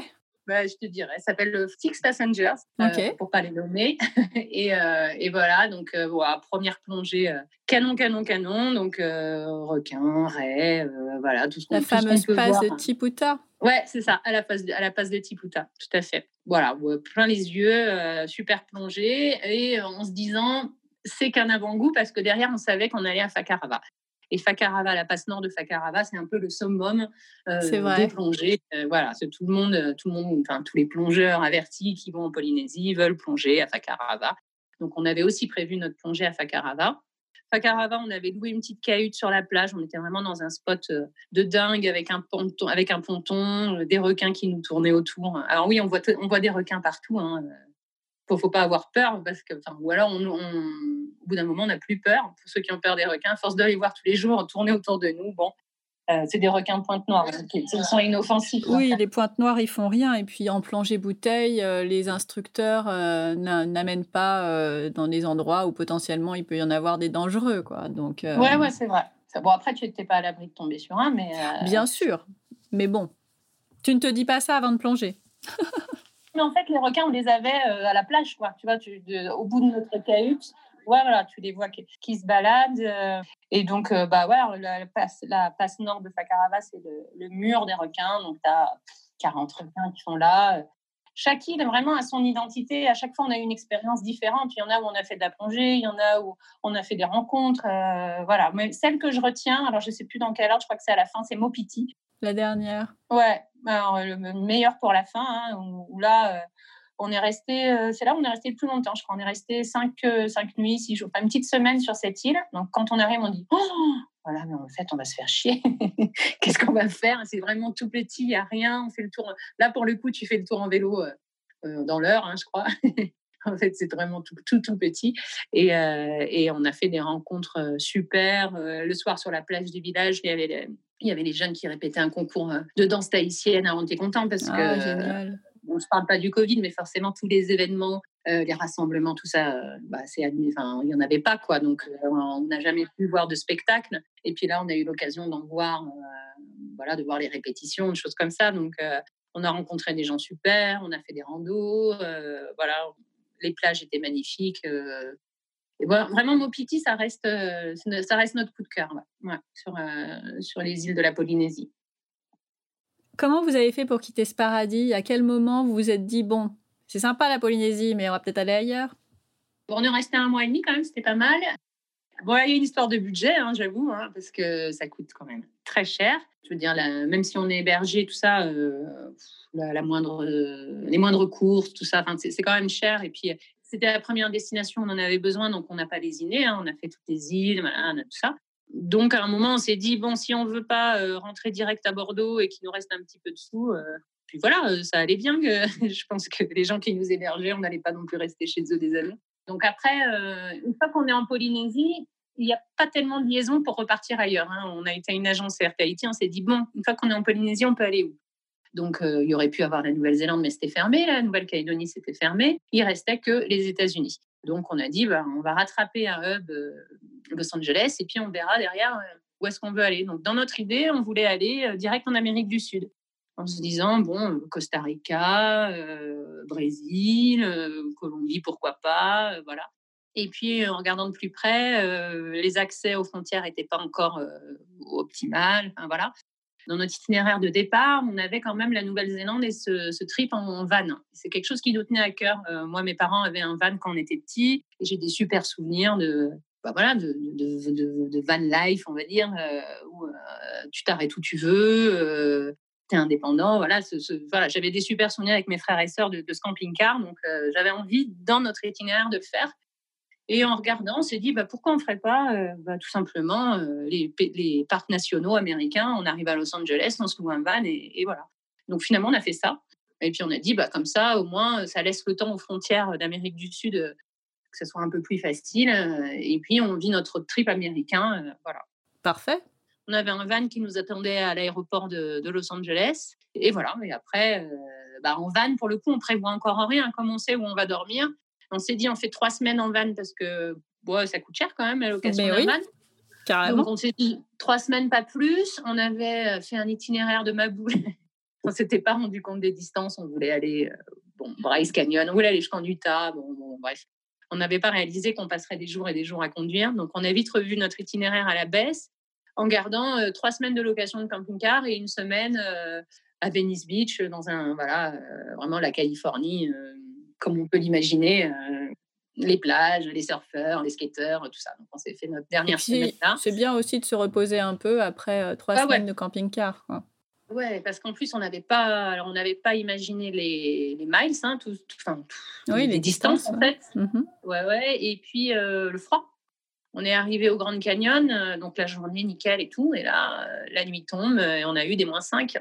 Bah, je te dirais, ça s'appelle le Six Passengers, euh, pour pas les nommer. et, et, voilà, donc voilà, première plongée canon, canon, canon. Donc requin, raie, voilà, tout ce qu'on La fameuse passe de Tiputa. Ouais, c'est ça, à la passe de, à la passe de Tiputa, tout à fait. Voilà, plein les yeux, euh, super plongé, et en se disant, c'est qu'un avant-goût parce que derrière, on savait qu'on allait à Fakarava. Et Fakarava, la passe nord de Fakarava, c'est un peu le summum euh, des plongées. Euh, voilà, c'est tout le monde, tout le monde, enfin tous les plongeurs avertis qui vont en Polynésie veulent plonger à Fakarava. Donc on avait aussi prévu notre plongée à Fakarava. Fakarava, on avait loué une petite cahute sur la plage. On était vraiment dans un spot euh, de dingue avec un ponton, avec un ponton, euh, des requins qui nous tournaient autour. Alors oui, on voit, on voit des requins partout. Hein. Faut, faut pas avoir peur parce que, ou alors on, au bout d'un moment, on n'a plus peur. Pour ceux qui ont peur des requins, à force de les voir tous les jours tourner autour de nous, bon, euh, c'est des requins pointe noire, ils sont inoffensifs. Oui, les pointes noires, ils font rien. Et puis en plongée bouteille, euh, les instructeurs euh, n'amènent pas dans des endroits où potentiellement il peut y en avoir des dangereux, quoi. Donc. Ouais, ouais, c'est vrai. Bon, après, tu n'étais pas à l'abri de tomber sur un, mais. Bien sûr, mais bon, tu ne te dis pas ça avant de plonger. mais en fait, les requins, on les avait à la plage, quoi. Tu vois, au bout de notre cahute voilà, tu les vois qui, se baladent. Euh, et donc, euh, bah ouais, la, place, la place nord de Fakarava, c'est le, mur des requins. Donc, tu as 40 requins qui sont là. Chaque île, vraiment, a son identité. À chaque fois, on a une expérience différente. Il y en a où on a fait de la plongée, il y en a où on a fait des rencontres. Euh, voilà. Mais celle que je retiens, alors je ne sais plus dans quelle ordre, je crois que c'est à la fin, c'est Mopiti. La dernière. Ouais, alors, le meilleur pour la fin, hein, où, là, on est resté, euh, c'est là où on est resté le plus longtemps, je crois. On est resté cinq, euh, cinq nuits, six jours, une petite semaine sur cette île. Donc, quand on arrive, on dit oh, voilà, mais en fait, on va se faire chier. Qu'est-ce qu'on va faire? C'est vraiment tout petit, il n'y a rien. On fait le tour. Là, pour le coup, tu fais le tour en vélo euh, dans l'heure, hein, je crois. en fait, c'est vraiment tout, tout, tout petit. Et, et, on a fait des rencontres super. le soir, sur la plage du village, il y avait les, il y avait les jeunes qui répétaient un concours de danse tahitienne. on était content parce ah, que génial on ne parle pas du Covid, mais forcément tous les événements, euh, les rassemblements, tout ça, euh, bah, c'est enfin, il n'y en avait pas quoi. Donc euh, on n'a jamais pu voir de spectacle. Et puis là, on a eu l'occasion d'en voir, voilà, de voir les répétitions, des choses comme ça. Donc on a rencontré des gens super, on a fait des randos, voilà, les plages étaient magnifiques. et voilà, vraiment, Mopiti, ça reste, ça reste notre coup de cœur sur, sur les îles de la Polynésie. Comment vous avez fait pour quitter ce paradis? À quel moment vous vous êtes dit, bon, c'est sympa la Polynésie, mais on va peut-être aller ailleurs? Bon, On est resté un mois et demi quand même, c'était pas mal. Bon, il y a une histoire de budget, hein, j'avoue, hein, parce que ça coûte quand même très cher. Je veux dire, même si on est hébergé, tout ça, euh, la, moindre, les moindres courses, tout ça, c'est quand même cher. Et puis, c'était la première destination, on en avait besoin, donc on n'a pas lésiné. Hein, on a fait toutes les îles, voilà, tout ça. Donc, à un moment, on s'est dit, bon, si on ne veut pas euh, rentrer direct à Bordeaux et qu'il nous reste un petit peu de sous, euh, puis voilà, euh, ça allait bien. Que, je pense que les gens qui nous hébergeaient, on n'allait pas non plus rester chez eux des années. Donc après, une fois qu'on est en Polynésie, il n'y a pas tellement de liaison pour repartir ailleurs. Hein. On a été à une agence Air Tahiti, on s'est dit, bon, une fois qu'on est en Polynésie, on peut aller où? Donc, il y aurait pu avoir la Nouvelle-Zélande, mais c'était fermé. La Nouvelle-Calédonie, c'était fermé. Il restait que les États-Unis. Donc, on a dit, bah, on va rattraper un hub Los Angeles, et puis on verra derrière euh, où est-ce qu'on veut aller. Donc, dans notre idée, on voulait aller euh, direct en Amérique du Sud, en se disant, bon, Costa Rica, euh, Brésil, Colombie, pourquoi pas, voilà. Et puis, en regardant de plus près, les accès aux frontières n'étaient pas encore optimales, voilà dans notre itinéraire de départ, on avait quand même la Nouvelle-Zélande et ce, trip en, van. C'est quelque chose qui nous tenait à cœur. moi, mes parents avaient un van quand on était petits et j'ai des super souvenirs de, bah, voilà, de, van life, on va dire, euh, où euh, tu t'arrêtes où tu veux, euh, tu es indépendant. Voilà, voilà j'avais des super souvenirs avec mes frères et sœurs de, ce camping-car, donc j'avais envie, dans notre itinéraire, de faire. Et en regardant, on s'est dit, bah, pourquoi on ne ferait pas bah, tout simplement les, les, parcs nationaux américains On arrive à Los Angeles, on se loue un van et, et, voilà. Donc finalement, on a fait ça. Et puis on a dit, bah, comme ça, au moins, ça laisse le temps aux frontières d'Amérique du Sud que ce soit un peu plus facile. Et puis on vit notre trip américain. Voilà. Parfait. On avait un van qui nous attendait à l'aéroport de, Los Angeles. Et voilà, et après, bah, en van, pour le coup, on prévoit encore rien, comme on sait où on va dormir. On s'est dit, on fait trois semaines en van parce que bon, ça coûte cher quand même la location d'un van. Carrément. Donc on s'est dit trois semaines, pas plus. On avait fait un itinéraire de ma boule. on s'était pas rendu compte des distances. On voulait aller, bon, Bryce Canyon, on voulait aller jusqu'en Utah. Bon, bon, bref. On n'avait pas réalisé qu'on passerait des jours et des jours à conduire. Donc on a vite revu notre itinéraire à la baisse en gardant trois semaines de location de camping-car et une semaine à Venice Beach, dans un, voilà, vraiment la Californie, comme on peut l'imaginer les plages, les surfeurs, les skateurs, tout ça. Donc, on s'est fait notre dernière semaine là. C'est bien aussi de se reposer un peu après euh, trois semaines de camping-car. Oui, Ouais, parce qu'en plus, on n'avait pas, alors on n'avait pas imaginé les, les miles, hein, tout, enfin, oui, les, distances, en fait. Mmh ouais, ouais. Et puis euh, le froid. On est arrivé au Grand Canyon, euh, donc la journée nickel et tout. Et là, la nuit tombe et on a eu des moins 5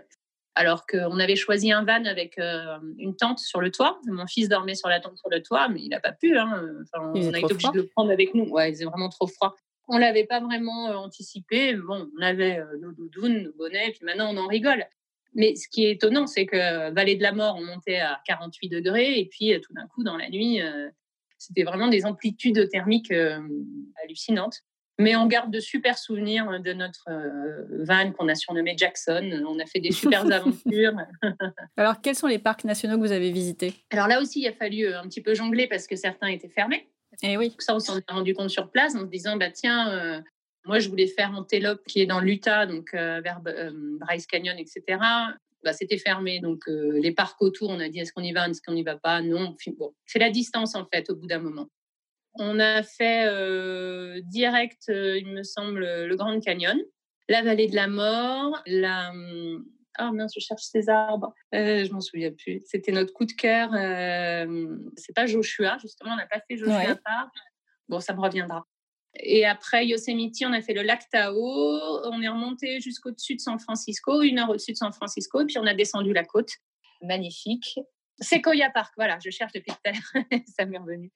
alors qu'on avait choisi un van avec euh, une tente sur le toit. Mon fils dormait sur la tente sur le toit, mais il n'a pas pu. Hein. on a été obligé de le prendre avec nous. Ouais, c'est vraiment trop froid. On l'avait pas vraiment euh, anticipé. Bon, on avait euh, nos doudounes, nos bonnets, puis maintenant on en rigole. Mais ce qui est étonnant, c'est que Vallée de la Mort, on montait à 48 degrés, et puis tout d'un coup, dans la nuit, c'était vraiment des amplitudes thermiques hallucinantes. Mais on garde de super souvenirs de notre euh, van qu'on a surnommé Jackson. On a fait des super aventures. Alors, quels sont les parcs nationaux que vous avez visités? Alors là aussi, il a fallu euh, un petit peu jongler parce que certains étaient fermés. Et eh oui. Ça, on s'en est rendu compte sur place en se disant, bah tiens, euh, moi je voulais faire Antelope qui est dans l'Utah, donc vers Bryce Canyon, etc. Bah, c'était fermé. Donc les parcs autour, on a dit est-ce qu'on y va, est-ce qu'on n'y va pas? Non. Bon, c'est la distance en fait au bout d'un moment. On a fait euh, direct, euh, il me semble, le Grand Canyon, la vallée de la mort, la. Ah mince, je cherche ces arbres. Euh, je m'en souviens plus. C'était notre coup de cœur. c'est pas Joshua, justement, on n'a pas fait Joshua Park. Bon, ça me reviendra. Et après Yosemite, on a fait le lac Tahoe. On est remonté jusqu'au-dessus de San Francisco, une heure au-dessus de San Francisco, et puis on a descendu la côte. Magnifique. Sequoia Park, voilà, je cherche depuis tout à l'heure, ça m'est revenu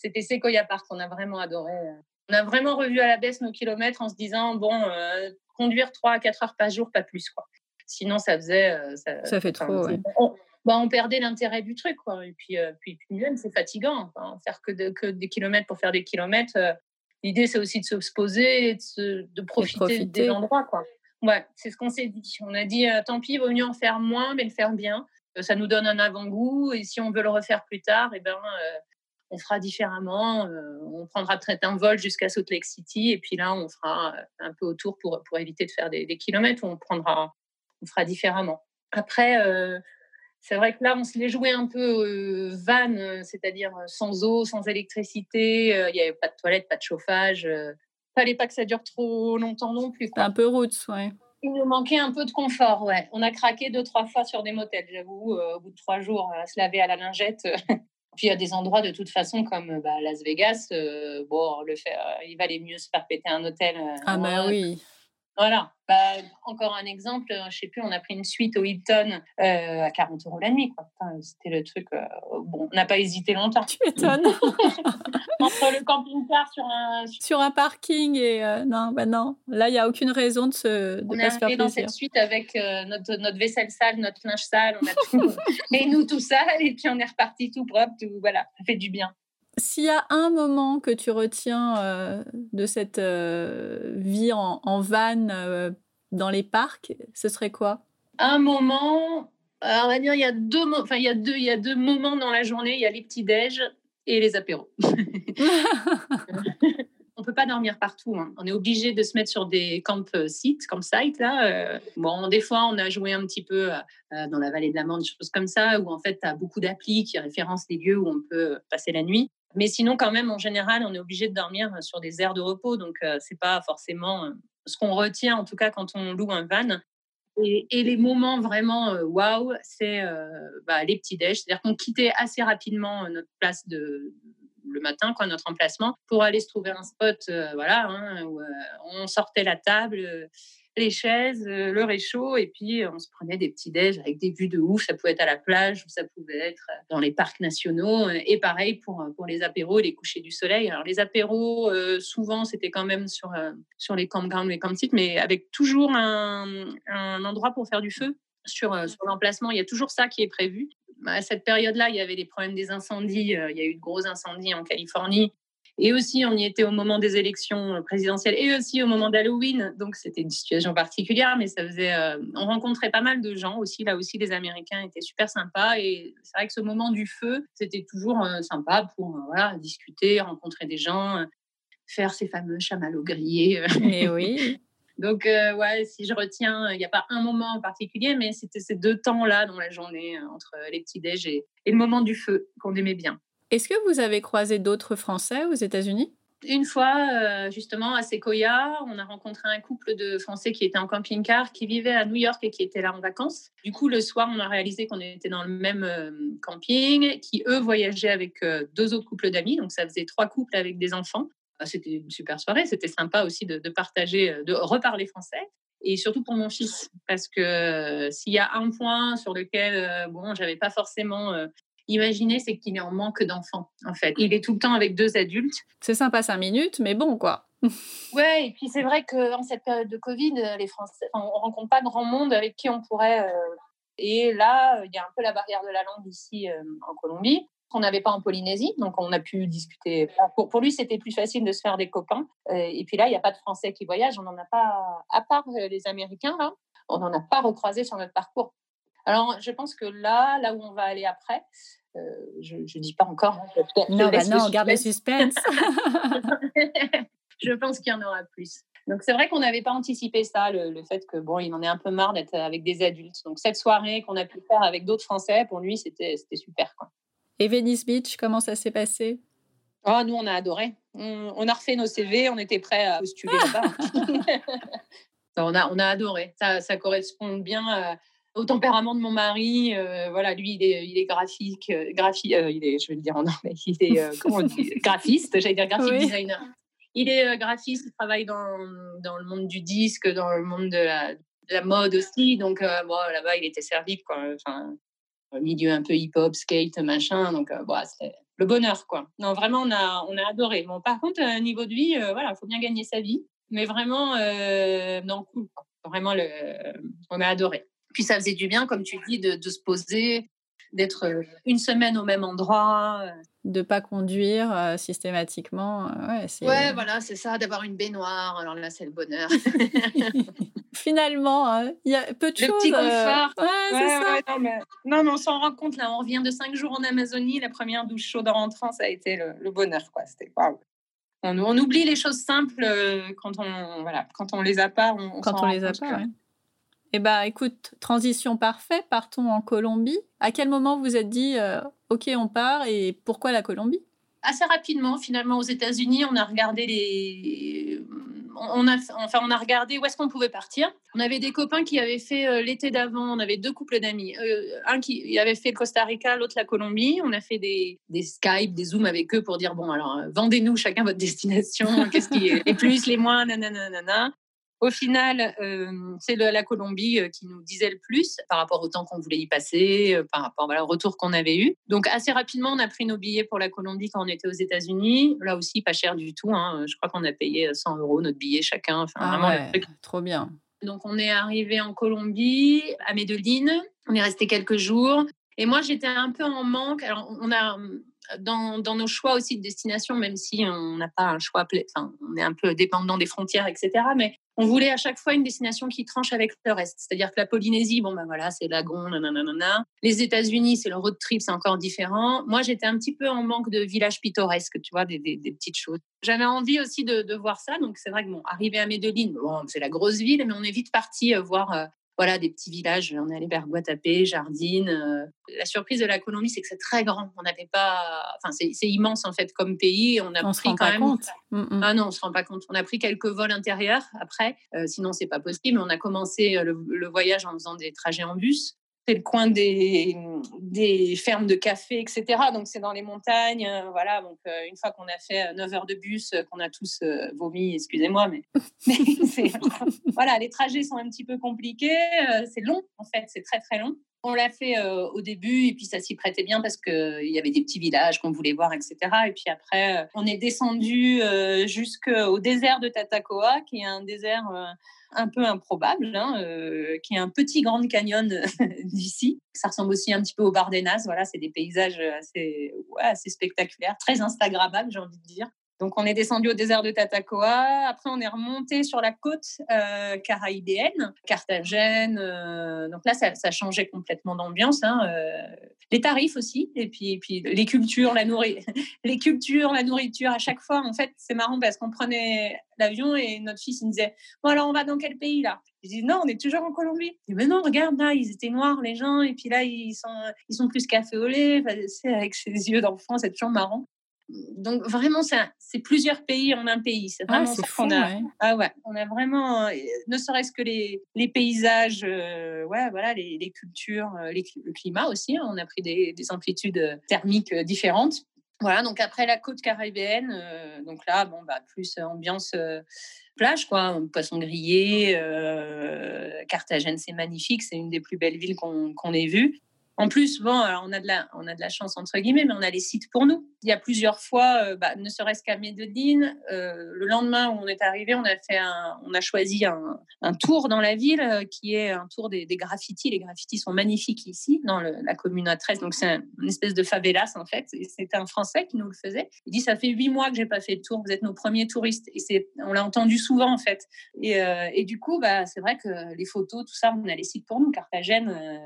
c'était Sequoia Park qu'on a vraiment adoré. On a vraiment revu à la baisse nos kilomètres en se disant, bon, euh, conduire 3 à 4 heures par jour, pas plus. Quoi. Sinon, ça faisait... Euh, ça, fait trop, on, bah, on, perdait l'intérêt du truc. Quoi. Et puis, euh, puis, même, c'est fatigant. faire que, que, des kilomètres pour faire des kilomètres. L'idée, c'est aussi de se poser et de, de profiter, des endroits. Quoi. Ouais, c'est ce qu'on s'est dit. On a dit, tant pis, il vaut mieux en faire moins, mais le faire bien. Ça nous donne un avant-goût. Et si on veut le refaire plus tard, eh ben, on fera différemment. Euh, on prendra peut-être un vol jusqu'à Salt Lake City et puis là, on fera euh, un peu autour pour, pour éviter de faire des, kilomètres. On prendra, on fera différemment. Après, euh, c'est vrai que là, on se l'est joué un peu van, c'est-à-dire sans eau, sans électricité. Il n'y avait pas de toilette, pas de chauffage. fallait pas que ça dure trop longtemps non plus. Un peu route, ouais. Il nous manquait un peu de confort, ouais. On a craqué deux, trois fois sur des motels, j'avoue. au bout de trois jours, à se laver à la lingette, Puis il y a des endroits de toute façon comme bah, Las Vegas, euh, bon, le fait, euh, il valait mieux se faire péter un hôtel. Euh, ah bah oui. Voilà. Bah, encore un exemple, je sais plus, on a pris une suite au Hilton à 40 euros la nuit. C'était le truc. bon, on n'a pas hésité longtemps. Tu m'étonnes. Entre le camping-car sur un sur un parking et non, bah non. Là, il y a aucune raison de se de on est faire dans cette suite avec notre, notre vaisselle sale, notre linge sale, on a tout, et nous tout sale, et puis on est reparti tout propre, tout voilà, ça fait du bien. S'il y a un moment que tu retiens euh, de cette euh, vie en, van euh, dans les parcs, ce serait quoi? Un moment, on va dire, il y a deux, enfin il y a deux, il y a deux moments dans la journée. Il y a les petits déj et les apéros. on peut pas dormir partout. Hein. On est obligé de se mettre sur des camp sites, campsites là. bon, des fois, on a joué un petit peu dans la vallée de la Mande, des choses comme ça, où en fait, tu as beaucoup d'applis qui référencent les lieux où on peut passer la nuit. Mais sinon, quand même, en général, on est obligé de dormir sur des aires de repos. Donc, ce c'est pas forcément ce qu'on retient, en tout cas, quand on loue un van. Et, les moments vraiment waouh, c'est bah, les petits déj. C'est-à-dire qu'on quittait assez rapidement notre place de, le matin, quoi, notre emplacement, pour aller se trouver un spot, voilà, hein, où on sortait la table les chaises, euh, le réchaud, et puis on se prenait des petits déj avec des vues de ouf. Ça pouvait être à la plage, ou ça pouvait être dans les parcs nationaux. Et pareil pour, pour les apéros et les couchers du soleil. Alors les apéros, souvent, c'était quand même sur, sur les campgrounds, les campsites, mais avec toujours un, un endroit pour faire du feu sur, sur l'emplacement. Il y a toujours ça qui est prévu. À cette période-là, il y avait des problèmes des incendies. Il y a eu de gros incendies en Californie. Et aussi, on y était au moment des élections euh, présidentielles et aussi au moment d'Halloween. Donc, c'était une situation particulière, mais ça faisait. Euh, on rencontrait pas mal de gens aussi. Là aussi, les Américains étaient super sympas. Et c'est vrai que ce moment du feu, c'était toujours euh, sympa pour voilà, discuter, rencontrer des gens, faire ces fameux chamallows grillés. Mais oui. Donc, ouais, si je retiens, il n'y a pas un moment en particulier, mais c'était ces deux temps-là dans la journée, entre les petits déj et le moment du feu qu'on aimait bien. Est-ce que vous avez croisé d'autres Français aux États-Unis? Une fois, euh, justement, à Sequoia, on a rencontré un couple de Français qui étaient en camping-car, qui vivaient à New York et qui étaient là en vacances. Du coup, le soir, on a réalisé qu'on était dans le même euh, camping, qui, eux, voyageaient avec euh, deux autres couples d'amis. Donc, ça faisait trois couples avec des enfants. Bah, c'était une super soirée. C'était sympa aussi de, de, partager, de reparler français. Et surtout pour mon fils, parce que s'il y a un point sur lequel, bon, j'avais pas forcément Imaginez, c'est qu'il est en manque d'enfants, en fait. Il est tout le temps avec deux adultes. C'est sympa cinq minutes, mais bon, quoi. ouais, et puis c'est vrai qu'en cette période de Covid, les Français, on rencontre pas grand monde avec qui on pourrait. Euh, et là, il y a un peu la barrière de la langue ici euh, en Colombie qu'on n'avait pas en Polynésie, donc on a pu discuter. Pour, lui, c'était plus facile de se faire des copains. Euh, et puis là, il n'y a pas de Français qui voyagent, on n'en a pas, à part les Américains, là, on n'en a pas recroisé sur notre parcours. Alors, je pense que là, là où on va aller après, euh, je ne dis pas encore. Hein, non, bah non, garde le suspense. je pense qu'il y en aura plus. Donc c'est vrai qu'on n'avait pas anticipé ça, le, fait que bon, il en est un peu marre d'être avec des adultes. Donc cette soirée qu'on a pu faire avec d'autres Français, pour lui, c'était super. Quoi. Et Venice Beach, comment ça s'est passé? Oh, nous, on a adoré. On, a refait nos CV, on était prêts à postuler là-bas. on, a, on a adoré. Ça, ça correspond bien à, au tempérament de mon mari. Euh, voilà, lui, il est, il est graphique, euh, euh, il est, je vais le dire en anglais, il est comment dit, graphiste, j'allais dire graphic designer. Il est graphiste, il travaille dans, dans, le monde du disque, dans le monde de la, la mode aussi. Donc, bon, là-bas, il était servi, quoi. Enfin, milieu un peu hip-hop, skate, machin. Donc, bon, c'était le bonheur, quoi. Non, vraiment, on a, on a adoré. Bon, par contre, niveau de vie, voilà, il faut bien gagner sa vie. Mais vraiment, non, cool. Vraiment, le, on a adoré. Puis ça faisait du bien, comme tu dis, de, se poser, d'être euh, une semaine au même endroit. Euh. De pas conduire euh, systématiquement. ouais, ouais, voilà, c'est ça, d'avoir une baignoire. Alors là, c'est le bonheur. Finalement, hein, il y a peu de le choses. Petit confort. Ouais, c'est ça. non, mais... non, mais on s'en rend compte là. On revient de cinq jours en Amazonie. La première douche chaude en rentrant, ça a été le, bonheur, quoi. C'était waouh. On, on, oublie les choses simples quand on voilà, quand on les a pas. On, quand on les a pas, ouais. Eh bien, écoute, transition parfaite, partons en Colombie. À quel moment vous êtes dit, euh, OK, on part et pourquoi la Colombie? Assez rapidement, finalement, aux États-Unis, on a regardé les. On a, enfin, on a regardé où est-ce qu'on pouvait partir. On avait des copains qui avaient fait euh, l'été d'avant, on avait deux couples d'amis. Euh, un qui avait fait le Costa Rica, l'autre la Colombie. On a fait des, des Skype, des Zooms avec eux pour dire bon, alors, vendez-nous chacun votre destination, qu'est-ce qui est les plus, les moins, nanana. Au final, euh, c'est la Colombie euh, qui nous disait le plus par rapport au temps qu'on voulait y passer, euh, par rapport au retour qu'on avait eu. Donc assez rapidement, on a pris nos billets pour la Colombie quand on était aux États-Unis. Là aussi, pas cher du tout. Hein. Je crois qu'on a payé 100 euros notre billet chacun. Enfin, ah vraiment, trop bien. Donc on est arrivé en Colombie, à Medellín. On est resté quelques jours. Et moi, j'étais un peu en manque. Alors, on a dans, dans, nos choix aussi de destination, même si on n'a pas un choix, enfin, on est un peu dépendant des frontières, etc. Mais on voulait à chaque fois une destination qui tranche avec le reste. C'est-à-dire que la Polynésie, bon ben voilà, c'est lagon, nanana. Les États-Unis, c'est le road trip, c'est encore différent. Moi, j'étais un petit peu en manque de villages pittoresques, tu vois, des, petites choses. J'avais envie aussi de, voir ça. Donc c'est vrai que bon, arrivé à Medellín, bon, c'est la grosse ville, mais on est vite parti euh, voir euh, voilà, des petits villages. On est allé vers Guatapé, Jardine. Euh. La surprise de la Colombie, c'est que c'est très grand. On n'avait pas, enfin, c'est immense en fait comme pays. On a on pris se quand même. Compte. Mm, mm. Ah non, on se rend pas compte. On a pris quelques vols intérieurs après. Euh, sinon, c'est pas possible. On a commencé euh, le, voyage en faisant des trajets en bus. C'est le coin des, des fermes de café, etc. Donc, c'est dans les montagnes. euh, voilà. Donc, euh, une fois qu'on a fait 9 heures de bus, euh, qu'on a tous euh, vomi, excusez-moi, mais, mais voilà, les trajets sont un petit peu compliqués. euh, c'est long, en fait. C'est très, très long. On l'a fait euh, au début et puis ça s'y prêtait bien parce qu'il y avait des petits villages qu'on voulait voir, etc. Et puis après, euh, on est descendu euh, jusqu'au désert de Tatacoa, qui est un désert un peu improbable, hein, qui est un petit Grand Canyon d'ici. Ça ressemble aussi un petit peu au Bardenas. Voilà, c'est des paysages assez, ouais, assez spectaculaires, très Instagrammables, j'ai envie de dire. Donc, on est descendu au désert de Tatacoa. Après, on est remonté sur la côte euh, caraïbéenne, Carthagène. euh, donc là, ça, changeait complètement d'ambiance. hein, euh, les tarifs aussi, et puis, les cultures, la nourriture, les cultures, la nourriture. À chaque fois, en fait, c'est marrant parce qu'on prenait l'avion et notre fils il me disait Bon, alors, on va dans quel pays là? Je dis Non, on est toujours en Colombie. Je dis Mais non, regarde là, ils étaient noirs les gens, et puis là, ils sont, ils sont plus café c'est avec ses yeux d'enfant, c'est toujours marrant. Donc vraiment, c'est plusieurs pays en un pays. C'est Ah, vraiment c'est ça fou, qu'on a. ouais. Ah ouais, on a vraiment, euh, ne serait-ce que les, les paysages, euh, ouais, voilà, les, les cultures, euh, les le climat aussi. hein. on a pris des, des amplitudes thermiques différentes. Voilà, donc après la côte caribéenne, euh, donc là, bon, bah, plus ambiance euh, plage, quoi, poisson grillé. euh, Carthagène, c'est magnifique, c'est une des plus belles villes qu'on qu'on ait vues. En plus, alors on a de la, on a de la chance entre guillemets, mais on a les sites pour nous. Il y a plusieurs fois, euh, bah, ne serait-ce qu'à Medellín, euh, le lendemain où on est arrivé, on a fait un, on a choisi un, tour dans la ville euh, qui est un tour des, graffitis. Les graffitis sont magnifiques ici, dans la commune à 13. Donc c'est un- une espèce de favelas en fait. C'était un Français qui nous le faisait. Il dit ça fait huit mois que j'ai pas fait le tour. Vous êtes nos premiers touristes. Et c'est, on l'a entendu souvent en fait. Et, euh, du coup, bah, c'est vrai que les photos, tout ça, on a les sites pour nous. Carthagène, euh,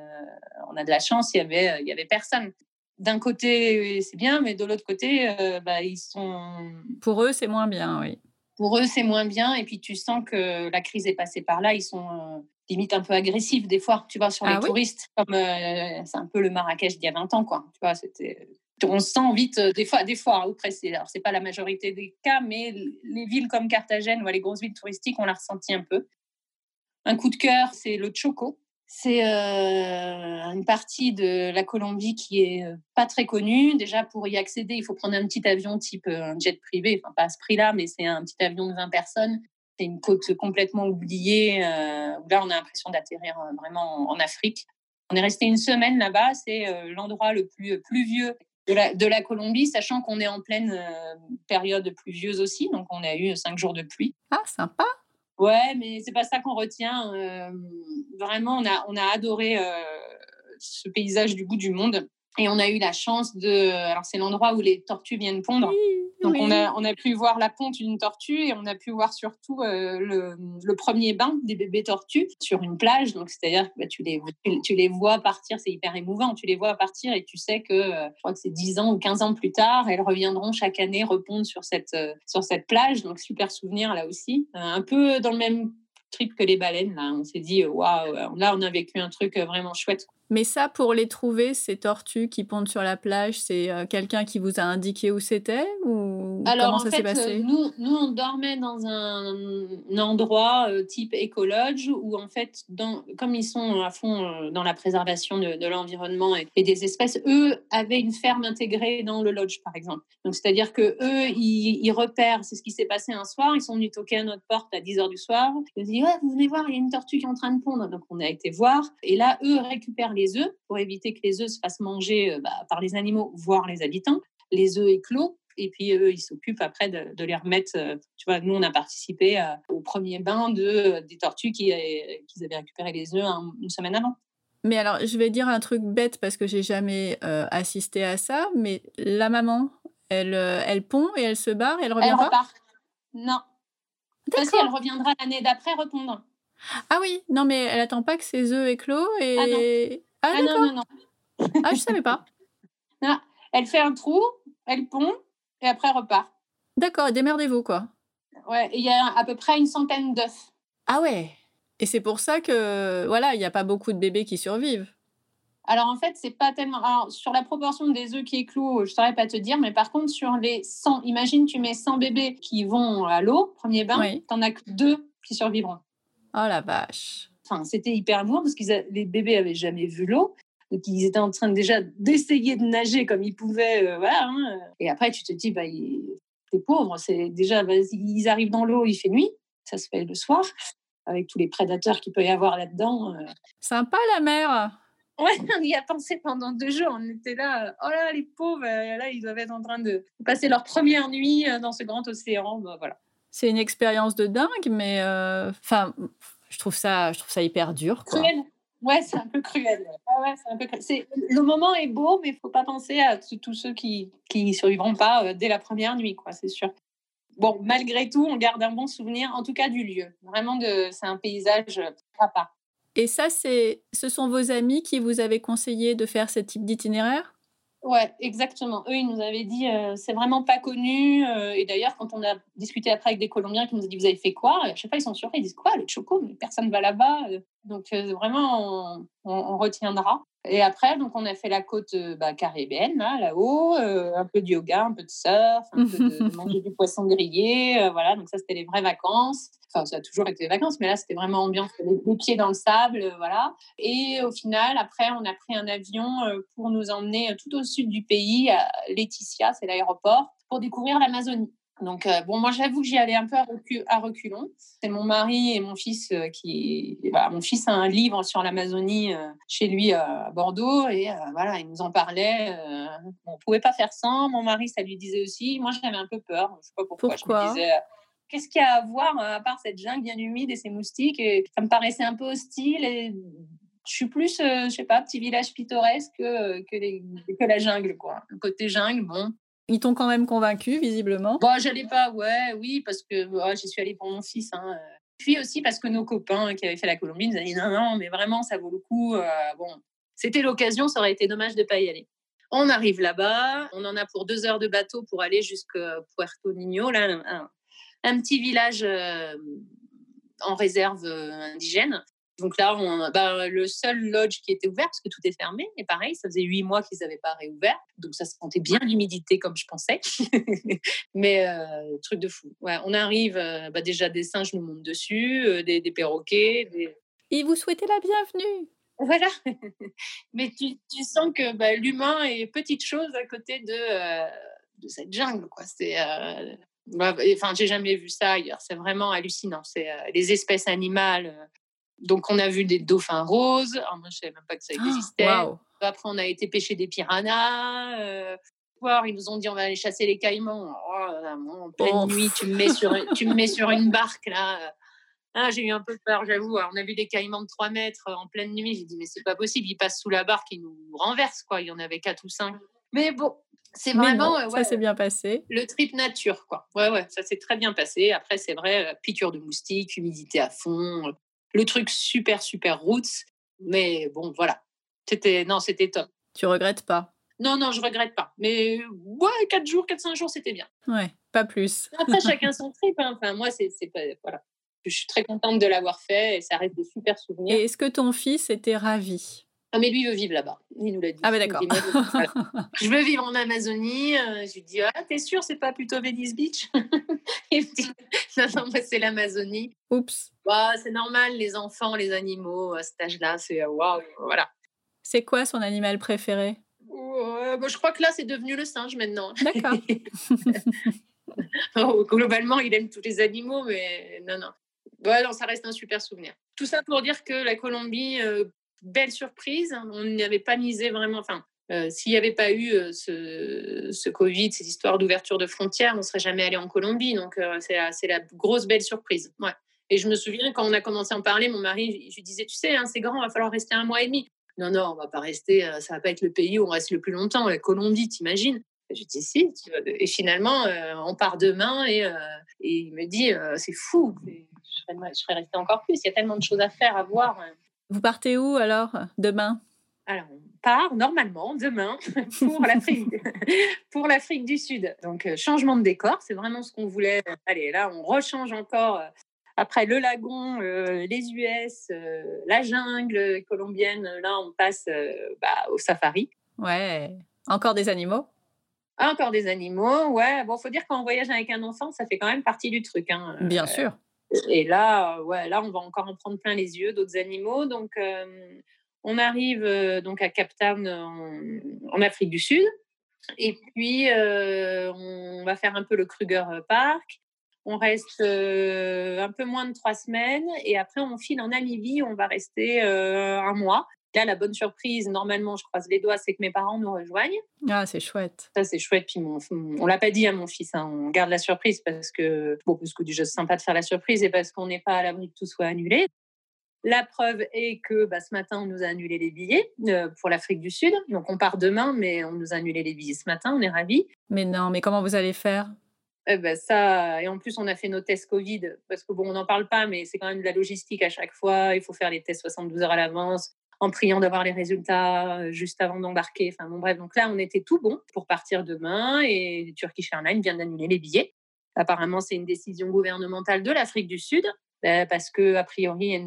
on a de la chance, il y avait, il y avait personne. D'un côté, c'est bien, mais de l'autre côté, euh, bah, ils sont. Pour eux, c'est moins bien, oui. Pour eux, c'est moins bien. Et puis, tu sens que la crise est passée par là. Ils sont euh, limite un peu agressifs, des fois, tu vois, sur les Ah oui? touristes. Comme euh, c'est un peu le Marrakech d'il y a 20 ans, quoi. Tu vois, c'était. On se sent vite, euh, des fois, des fois, hein, après, c'est, alors c'est pas la majorité des cas, mais les villes comme Carthagène ou les grosses villes touristiques, on l'a ressenti un peu. Un coup de cœur, c'est le Choco. C'est une partie de la Colombie qui est pas très connue. Déjà, pour y accéder, il faut prendre un petit avion type un jet privé. Enfin, pas à ce prix-là, mais c'est un petit avion de 20 personnes. C'est une côte complètement oubliée. là, on a l'impression d'atterrir vraiment en, Afrique. On est resté une semaine là-bas. C'est l'endroit le plus pluvieux de la, Colombie, sachant qu'on est en pleine période pluvieuse aussi. Donc, on a eu cinq jours de pluie. Ah, sympa. Ouais, mais c'est pas ça qu'on retient. Euh, vraiment, on a, on a adoré euh, ce paysage du bout du monde. Et on a eu la chance de. Alors, c'est l'endroit où les tortues viennent pondre. Donc, oui. on, a, on a pu voir la ponte d'une tortue et on a pu voir surtout euh, le, le premier bain des bébés tortues sur une plage. Donc, c'est-à-dire que bah, tu, les, tu, les vois partir, c'est hyper émouvant. Tu les vois partir et tu sais que, euh, je crois que c'est 10 ans ou 15 ans plus tard, elles reviendront chaque année repondre sur cette, euh, sur cette plage. Donc, super souvenir là aussi. Euh, un peu dans le même trip que les baleines. Là. On s'est dit, waouh, là, on a vécu un truc vraiment chouette. Mais ça, pour les trouver, ces tortues qui pondent sur la plage, c'est euh, quelqu'un qui vous a indiqué où c'était ou Alors, comment en ça s'est passé euh, nous, nous, on dormait dans un, un endroit euh, type écologe où, en fait, dans, comme ils sont à fond euh, dans la préservation de, de l'environnement et, et des espèces, eux avaient une ferme intégrée dans le lodge, par exemple. Donc, c'est-à-dire que eux, ils, ils repèrent, c'est ce qui s'est passé un soir, ils sont venus toquer à notre porte à 10 h du soir. Ils ont dit, ouais, vous venez voir, il y a une tortue qui est en train de pondre. Donc, on a été voir. Et là, eux récupèrent les œufs pour éviter que les œufs se fassent manger euh, bah, par les animaux, voire les habitants. Les œufs éclos. Et puis, eux, ils s'occupent après de, de, les remettre. euh, tu vois, nous, on a participé euh, au premier bain de, euh, des tortues qui, qui avaient récupéré les œufs un, une semaine avant. Mais alors, je vais dire un truc bête parce que j'ai jamais assisté à ça. Mais la maman, elle, elle pond et elle se barre et elle revient elle pas? repart. Non. Parce qu'elle reviendra l'année d'après répondre. Ah oui, non, mais elle attend pas que ses œufs éclos et. Ah ah, ah, non, non, non. ah, je savais pas. Non, elle fait un trou, elle pond et après elle repart. D'accord, démerdez-vous quoi. Ouais, il y a à peu près une centaine d'œufs. Ah ouais. Et c'est pour ça que voilà, il n'y a pas beaucoup de bébés qui survivent. Alors en fait, c'est pas tellement. Alors, sur la proportion des œufs qui éclosent, je ne saurais pas te dire, mais par contre, sur les 100, imagine, tu mets 100 bébés qui vont à l'eau, premier bain, Oui. tu n'en as que deux qui survivront. Oh la vache. Enfin, c'était hyper lourd parce que les bébés avaient jamais vu l'eau. Donc, ils étaient en train déjà d'essayer de nager comme ils pouvaient. Euh, voilà, hein. Et après, tu te dis, bah, t'es pauvre. C'est déjà, ils arrivent dans l'eau, il fait nuit. Ça se fait le soir, avec tous les prédateurs qu'il peut y avoir là-dedans. Euh. Sympa la mer. Ouais, on y a pensé pendant deux jours. On était là, oh là, les pauvres, là, ils doivent être en train de passer leur première nuit dans ce grand océan. Bah, voilà. C'est une expérience de dingue, mais enfin, je trouve ça, je trouve ça hyper dur. Quoi. Cruel. Ouais, c'est un peu cruel. ouais, c'est un peu cruel. Le moment est beau, mais il faut pas penser à tous ceux qui qui survivront pas dès la première nuit, quoi. C'est sûr. Bon, malgré tout, on garde un bon souvenir, en tout cas du lieu. Vraiment, de, c'est un paysage à part. Et ça, c'est, ce sont vos amis qui vous avaient conseillé de faire ce type d'itinéraire? Ouais, exactement. Eux, ils nous avaient dit, euh, c'est vraiment pas connu. Euh, et d'ailleurs, quand on a discuté après avec des Colombiens qui nous ont dit, vous avez fait quoi Je sais pas, ils sont surpris. Ils disent quoi Le choco Mais personne va là-bas. Donc, euh, vraiment, on, retiendra. Et après, donc, on a fait la côte bah, caribéenne, là-haut, un peu de yoga, un peu de surf, un peu de, manger du poisson grillé. voilà, donc ça, c'était les vraies vacances. Enfin, ça a toujours été des vacances, mais là, c'était vraiment ambiance, les, pieds dans le sable, voilà. Et au final, après, on a pris un avion pour nous emmener tout au sud du pays, à Laetitia, c'est l'aéroport, pour découvrir l'Amazonie. Donc, euh, bon, moi, j'avoue que j'y allais un peu à, reculons. C'est mon mari et mon fils euh, qui. Voilà, mon fils a un livre sur l'Amazonie euh, chez lui à Bordeaux et voilà, il nous en parlait. on ne pouvait pas faire sans. Mon mari, ça lui disait aussi. Moi, j'avais un peu peur. Je ne sais pas pourquoi. pourquoi je me disais. Qu'est-ce qu'il y a à voir à part cette jungle bien humide et ces moustiques? Et Ça me paraissait un peu hostile et je suis plus, je sais pas, petit village pittoresque que, que, les, que la jungle, quoi. Le côté jungle, bon, ils t'ont quand même convaincu, visiblement Bon, j'allais pas, ouais, oui, parce que oh, j'y suis allée pour mon fils. Hein. Puis aussi parce que nos copains qui avaient fait la Colombie nous ont dit non, non, mais vraiment, ça vaut le coup. Euh, bon, c'était l'occasion, ça aurait été dommage de pas y aller. On arrive là-bas, on en a pour deux heures de bateau pour aller jusqu'à Puerto Niño, là, un, petit village euh, en réserve euh, indigène. Donc là, on, bah, le seul lodge qui était ouvert, parce que tout est fermé, et pareil, ça faisait huit mois qu'ils n'avaient pas réouvert. Donc ça se sentait bien l'humidité comme je pensais. Mais euh, truc de fou. Ouais, on arrive, euh, bah, déjà des singes nous montent dessus, euh, des, perroquets. Des... Et vous souhaitez la bienvenue. Voilà. Mais tu, tu sens que bah, l'humain est petite chose à côté de, de cette jungle. Quoi. C'est, enfin, j'ai jamais vu ça ailleurs. C'est vraiment hallucinant. C'est les espèces animales donc, on a vu des dauphins roses. Alors, moi, je ne savais même pas que ça ah, existait. Après, on a été pêcher des piranhas. Euh, ils nous ont dit on va aller chasser les caïmans. Oh, en pleine oh. nuit, tu me, mets sur, tu me mets sur une barque là. Ah, j'ai eu un peu peur, j'avoue. On a vu des caïmans de 3 mètres en pleine nuit. J'ai dit, mais c'est pas possible. Ils passent sous la barque, ils nous renversent. Quoi. Il y en avait 4 ou 5. Mais bon, c'est vraiment. ça s'est bien passé. Le trip nature, quoi. Ouais, ouais, ça s'est très bien passé. Après, c'est vrai, euh, piqûre de moustiques, humidité à fond, le truc super, super roots. Mais bon, voilà. C'était, non, c'était top. Tu regrettes pas? Non, non, je regrette pas. Mais ouais, 4 jours, 4-5 jours, c'était bien. Ouais, pas plus. Après, chacun son trip. Hein. Enfin, moi, c'est, pas. Voilà. Je suis très contente de l'avoir fait et ça reste des super souvenirs. Et est-ce que ton fils était ravi? Ah, mais lui veut vivre là-bas. Il nous l'a dit. Ah, mais d'accord. Je veux vivre en Amazonie. Euh, je lui dis, ah, t'es sûr, c'est pas plutôt Venice Beach? Il me dit, non, non, c'est l'Amazonie. Oups. Bah, c'est normal, les enfants, les animaux, à cet âge-là, c'est euh, waouh, voilà. C'est quoi son animal préféré? Bah, Je crois que là, c'est devenu le singe maintenant. D'accord. Oh, globalement, il aime tous les animaux, mais non, non. Bon, non, ça reste un super souvenir. Tout ça pour dire que la Colombie, euh, belle surprise. On n'y avait pas misé vraiment. Enfin, euh, s'il n'y avait pas eu euh, ce, Covid, ces histoires d'ouverture de frontières, on ne serait jamais allé en Colombie. Donc, euh, c'est la, grosse belle surprise. Et je me souviens, quand on a commencé à en parler, mon mari, je lui disais, tu sais, hein, c'est grand, il va falloir rester un mois et demi. Non, non, on va pas rester, ça va pas être le pays où on reste le plus longtemps. La Colombie, t'imagines Je dis, si. Et finalement, on part demain et, il me dit, c'est fou. Je serais, je serais resté encore plus. Il y a tellement de choses à faire, à voir. Vous partez où alors demain? Alors, on part normalement demain pour l'Afrique, pour l'Afrique du Sud. Donc, euh, changement de décor, c'est vraiment ce qu'on voulait. Allez, là, on rechange encore. Euh, après le lagon, euh, les US, la jungle colombienne, là, on passe bah, au safari. Ouais. Encore des animaux? Encore des animaux, ouais. Bon, faut dire qu'en voyage avec un enfant, ça fait quand même partie du truc. Hein. Bien sûr Et là, ouais, là, on va encore en prendre plein les yeux d'autres animaux. Donc, on arrive donc à Cap Town en, Afrique du Sud. Et puis, on va faire un peu le Kruger Park. On reste un peu moins de trois semaines. Et après, on file en Namibie. On va rester un mois. Là, la bonne surprise, normalement, je croise les doigts, c'est que mes parents nous rejoignent. Ah, c'est chouette. Ça, c'est chouette. Puis mon, on l'a pas dit à mon fils. Hein. On garde la surprise parce que, bon, parce que déjà, c'est sympa de faire la surprise et parce qu'on n'est pas à l'abri que tout soit annulé. La preuve est que bah, ce matin, on nous a annulé les billets euh, pour l'Afrique du Sud. Donc, on part demain, mais on nous a annulé les billets ce matin. On est ravis. Mais non, mais comment vous allez faire? Eh ben ça, et en plus, on a fait nos tests Covid, parce que bon, on n'en parle pas, mais c'est quand même de la logistique à chaque fois. Il faut faire les tests 72 heures à l'avance en priant d'avoir les résultats euh, juste avant d'embarquer. Enfin bon, bref, donc là, on était tout bon pour partir demain et Turkish Airlines vient d'annuler les billets. Apparemment, c'est une décision gouvernementale de l'Afrique du Sud euh, parce que a priori,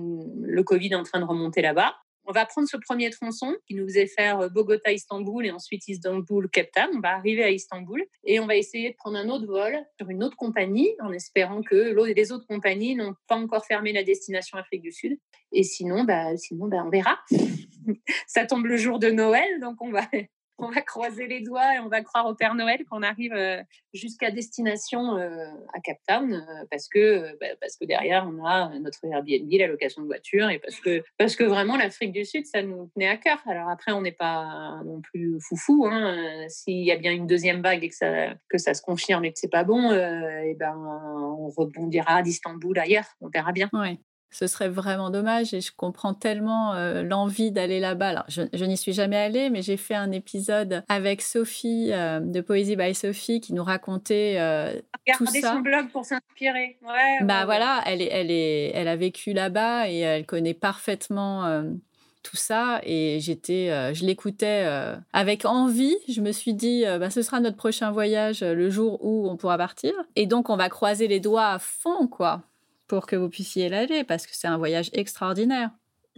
le Covid est en train de remonter là-bas. On va prendre ce premier tronçon qui nous faisait faire euh, Bogota-Istanbul et ensuite Istanbul-Cape Town. On va arriver à Istanbul et on va essayer de prendre un autre vol sur une autre compagnie en espérant que les autres compagnies n'ont pas encore fermé la destination Afrique du Sud. Et sinon, bah, sinon bah, on verra. Ça tombe le jour de Noël, donc on va, on va croiser les doigts et on va croire au Père Noël qu'on arrive euh, jusqu'à destination euh, à Cape Town euh, parce que bah, parce que derrière on a notre Airbnb, la location de voiture et parce que vraiment l'Afrique du Sud ça nous tenait à cœur. Alors après on n'est pas non plus foufou. Hein. S'il y a bien une deuxième vague et que ça se confirme et que c'est pas bon, et ben on rebondira d'Istanbul ailleurs. On verra bien. Ce serait vraiment dommage et je comprends tellement euh, l'envie d'aller là-bas. Alors, je, n'y suis jamais allée, mais j'ai fait un épisode avec Sophie euh, de Poésie by Sophie qui nous racontait euh, tout ça. son blog pour s'inspirer. Ouais, bah voilà, elle, est, elle, est, elle a vécu là-bas et elle connaît parfaitement tout ça et j'étais je l'écoutais avec envie je me suis dit bah, ce sera notre prochain voyage le jour où on pourra partir et donc on va croiser les doigts à fond quoi pour que vous puissiez l'aller parce que c'est un voyage extraordinaire.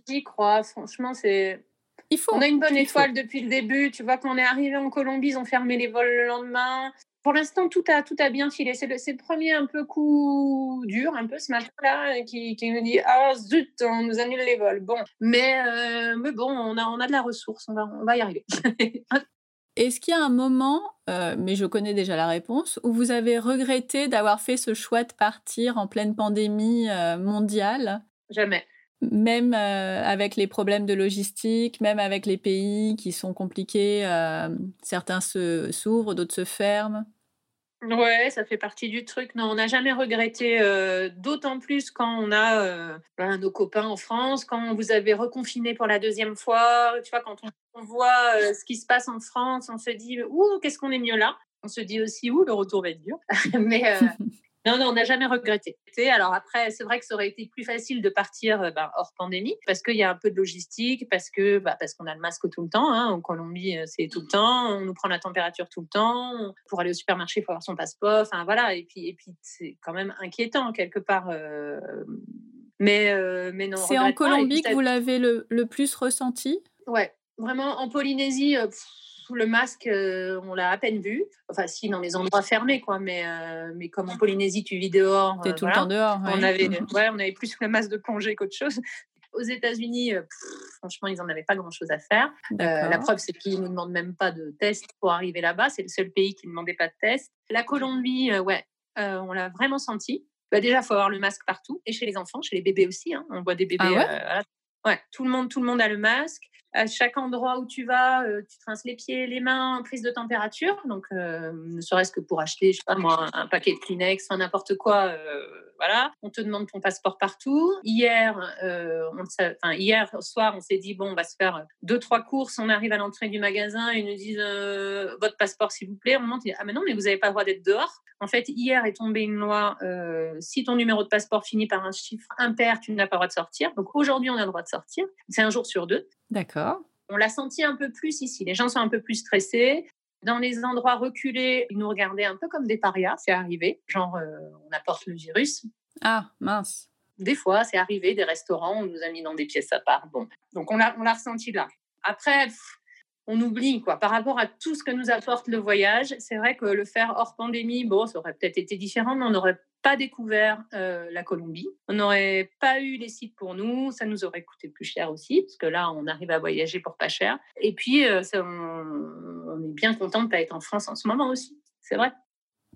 J'y crois, franchement, c'est. Il faut. On a une bonne étoile depuis le début. Tu vois, quand on est arrivé en Colombie, ils ont fermé les vols le lendemain. Pour l'instant, tout a, tout a bien filé. C'est le, le, premier un peu coup dur, un peu ce matin-là, qui, qui, nous dit Ah zut, on nous annule les vols. Bon, mais, euh, mais bon, on a, on a de la ressource, on va, on va y arriver. Est-ce qu'il y a un moment, euh, mais je connais déjà la réponse, où vous avez regretté d'avoir fait ce choix de partir en pleine pandémie euh, mondiale? Jamais. Même euh, avec les problèmes de logistique, même avec les pays qui sont compliqués, certains s'ouvrent, d'autres se ferment? Ouais, ça fait partie du truc. Non, on n'a jamais regretté, euh, d'autant plus quand on a euh, ben, nos copains en France, quand vous avez reconfiné pour la deuxième fois. Tu vois, quand on, voit euh, ce qui se passe en France, on se dit, ouh, qu'est-ce qu'on est mieux là? On se dit aussi, ouh, le retour va être dur. Mais non, non, on n'a jamais regretté. Alors après, c'est vrai que ça aurait été plus facile de partir euh, ben, hors pandémie parce qu'il y a un peu de logistique, parce que bah, parce qu'on a le masque tout le temps. Hein. En Colombie, euh, c'est tout le temps. On nous prend la température tout le temps. Pour aller au supermarché, il faut avoir son passeport. Enfin voilà. Et puis et puis c'est quand même inquiétant quelque part. Euh, mais mais non. C'est en Colombie que vous l'avez le, le, plus ressenti? Ouais, vraiment en Polynésie le masque, euh, on l'a à peine vu. Enfin, si, dans les endroits fermés, quoi. Mais, euh, mais comme en Polynésie, tu vis dehors. Tu es tout le temps dehors. On, avait, ouais, on avait plus le masque de congé qu'autre chose. Aux États-Unis, euh, franchement, ils n'en avaient pas grand-chose à faire. la preuve, c'est qu'ils ne nous demandent même pas de test pour arriver là-bas. C'est le seul pays qui ne demandait pas de test. La Colombie, ouais, on l'a vraiment senti. Bah, déjà, il faut avoir le masque partout, et chez les enfants, chez les bébés aussi. Hein. On voit des bébés. Ah ouais, tout le monde, tout le monde a le masque à chaque endroit où tu vas, euh, tu te les pieds, les mains, prise de température. Donc, euh, ne serait-ce que pour acheter, je sais pas moi, un, paquet de Kleenex, n'importe quoi. Euh, voilà. On te demande ton passeport partout. Hier, on, enfin, hier soir, on s'est dit bon, on va se faire deux trois courses. On arrive à l'entrée du magasin et ils nous disent votre passeport s'il vous plaît. On dit ah mais non, mais vous n'avez pas le droit d'être dehors. En fait, hier est tombée une loi. si ton numéro de passeport finit par un chiffre impair, tu n'as pas le droit de sortir. Donc aujourd'hui, on a le droit de sortir. C'est un jour sur deux. D'accord. On l'a senti un peu plus ici. Les gens sont un peu plus stressés. Dans les endroits reculés, ils nous regardaient un peu comme des parias. C'est arrivé. Genre, euh, on apporte le virus. Ah, mince. Des fois, c'est arrivé, des restaurants, on nous a mis dans des pièces à part. Bon, donc on l'a, on l'a ressenti là. Après, on oublie, quoi. Par rapport à tout ce que nous apporte le voyage, c'est vrai que le faire hors pandémie, bon, ça aurait peut-être été différent, mais on aurait pas découvert euh, la Colombie. On n'aurait pas eu les sites pour nous. Ça nous aurait coûté plus cher aussi, parce que là, on arrive à voyager pour pas cher. Et puis, euh, on, est bien content de pas être en France en ce moment aussi. C'est vrai.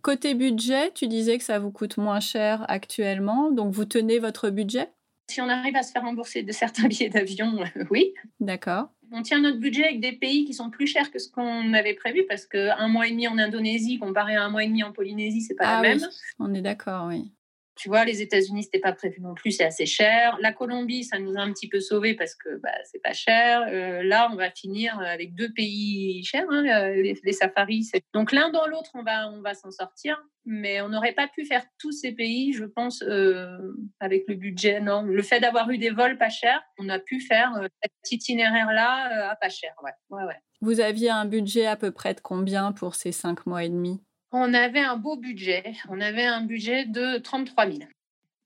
Côté budget, tu disais que ça vous coûte moins cher actuellement, donc vous tenez votre budget? Si on arrive à se faire rembourser de certains billets d'avion, oui. D'accord. On tient notre budget avec des pays qui sont plus chers que ce qu'on avait prévu parce qu'un mois et demi en Indonésie comparé à un mois et demi en Polynésie, c'est pas la ah même. on est d'accord, oui. Tu vois, les États-Unis, c'était pas prévu non plus, c'est assez cher. La Colombie, ça nous a un petit peu sauvés parce que bah, c'est pas cher. Euh, là, on va finir avec deux pays chers, hein, les, safaris. Donc l'un dans l'autre, on va, on va s'en sortir. Mais on n'aurait pas pu faire tous ces pays, je pense, euh, avec le budget. Non, le fait d'avoir eu des vols pas chers, on a pu faire euh, cet itinéraire-là à pas cher. Ouais, ouais. Vous aviez un budget à peu près de combien pour ces cinq mois et demi? On avait un beau budget. On avait un budget de 33 000.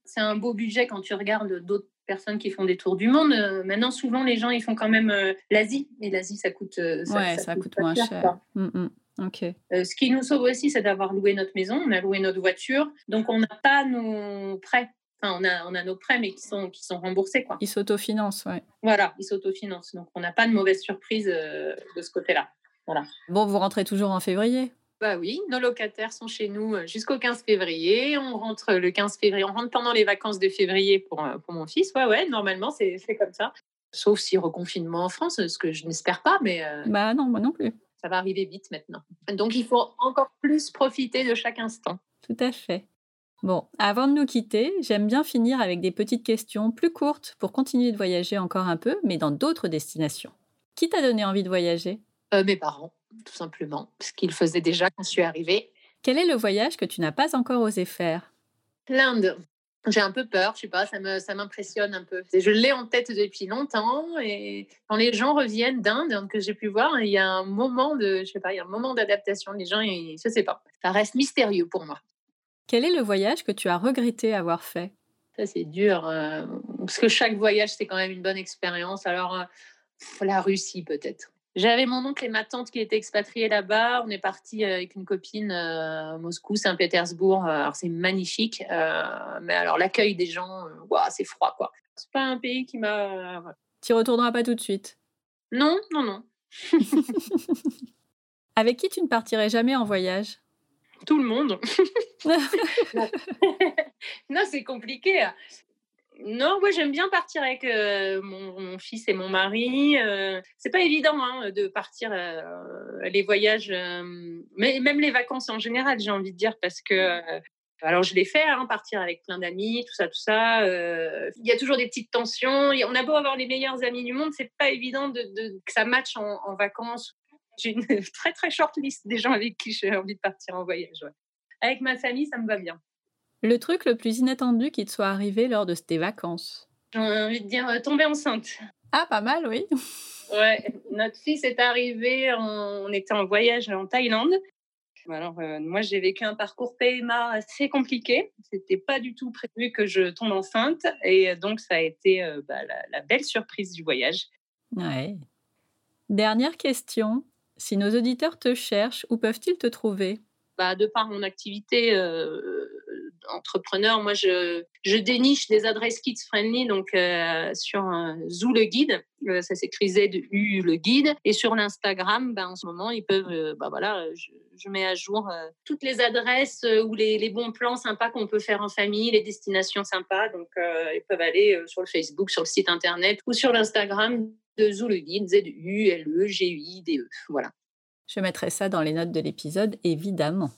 C'est un beau budget quand tu regardes d'autres personnes qui font des tours du monde. Euh, maintenant, souvent, les gens, ils font quand même euh, l'Asie. Et l'Asie, ça coûte, euh, ça, ça, coûte, moins cher. Mm, mm. ce qui nous sauve aussi, c'est d'avoir loué notre maison. On a loué notre voiture. Donc, on n'a pas nos prêts. Enfin, on a, on a nos prêts, mais qui sont, qui sont remboursés. Quoi. Ils s'autofinancent, ouais. Voilà, ils s'autofinancent. Donc, on n'a pas de mauvaise surprise de ce côté-là. Voilà. Bon, vous rentrez toujours en février bah oui, nos locataires sont chez nous euh, jusqu'au 15 février. On rentre le 15 février. On rentre pendant les vacances de février pour, euh, pour mon fils. Ouais, ouais, normalement, c'est comme ça. Sauf si reconfinement en France, ce que je n'espère pas, mais. Euh, bah non, moi non plus. Ça va arriver vite maintenant. Donc il faut encore plus profiter de chaque instant. Tout à fait. Bon, avant de nous quitter, j'aime bien finir avec des petites questions plus courtes pour continuer de voyager encore un peu, mais dans d'autres destinations. Qui t'a donné envie de voyager? Mes parents tout simplement, ce qu'il faisait déjà quand je suis arrivée. Quel est le voyage que tu n'as pas encore osé faire? L'Inde. J'ai un peu peur, je sais pas, ça me ça m'impressionne un peu. Je l'ai en tête depuis longtemps et quand les gens reviennent d'Inde que j'ai pu voir, il y a un moment de je sais pas, il y a un moment d'adaptation. Les gens, ils, je sais pas, ça reste mystérieux pour moi. Quel est le voyage que tu as regretté avoir fait? Ça c'est dur euh, parce que chaque voyage c'est quand même une bonne expérience. Alors euh, la Russie peut-être. J'avais mon oncle et ma tante qui étaient expatriés là-bas. On est parti euh, avec une copine à euh, Moscou, Saint-Pétersbourg. Euh, alors c'est magnifique, mais alors l'accueil des gens, c'est froid quoi. C'est pas un pays qui m'a. Tu retourneras pas tout de suite? Non, non, non. avec qui tu ne partirais jamais en voyage? Tout le monde. non, c'est compliqué. Non, moi j'aime bien partir avec euh, mon, fils et mon mari. Euh, c'est pas évident hein, de partir euh, les voyages, mais même les vacances en général, j'ai envie de dire, parce que alors je l'ai fait, hein, partir avec plein d'amis, tout ça, tout ça. Il y a toujours des petites tensions. On a beau avoir les meilleurs amis du monde, c'est pas évident de, que ça matche en, vacances. J'ai une très très short liste des gens avec qui j'ai envie de partir en voyage. Avec ma famille, ça me va bien. Le truc le plus inattendu qui te soit arrivé lors de tes vacances? J'ai envie de dire euh, tomber enceinte. Ah, pas mal, oui. ouais, notre fils est arrivé, on était en voyage en Thaïlande. Alors, euh, moi, j'ai vécu un parcours PMA assez compliqué. C'était pas du tout prévu que je tombe enceinte. Et donc, ça a été euh, bah, la, belle surprise du voyage. Ouais. Dernière question. Si nos auditeurs te cherchent, où peuvent-ils te trouver? Bah, De par mon activité entrepreneur, moi, je, je déniche des adresses kids friendly, donc euh, sur Zoo le guide, euh, ça s'écrit Z-U le guide, et sur l'Instagram, ben, en ce moment, ils peuvent, euh, bah, voilà, je, mets à jour toutes les adresses ou les, les, bons plans sympas qu'on peut faire en famille, les destinations sympas, donc ils peuvent aller sur le Facebook, sur le site internet ou sur l'Instagram de Zoo le guide, Z-U-L-E-G-U-I-D-E, voilà. Je mettrai ça dans les notes de l'épisode, évidemment.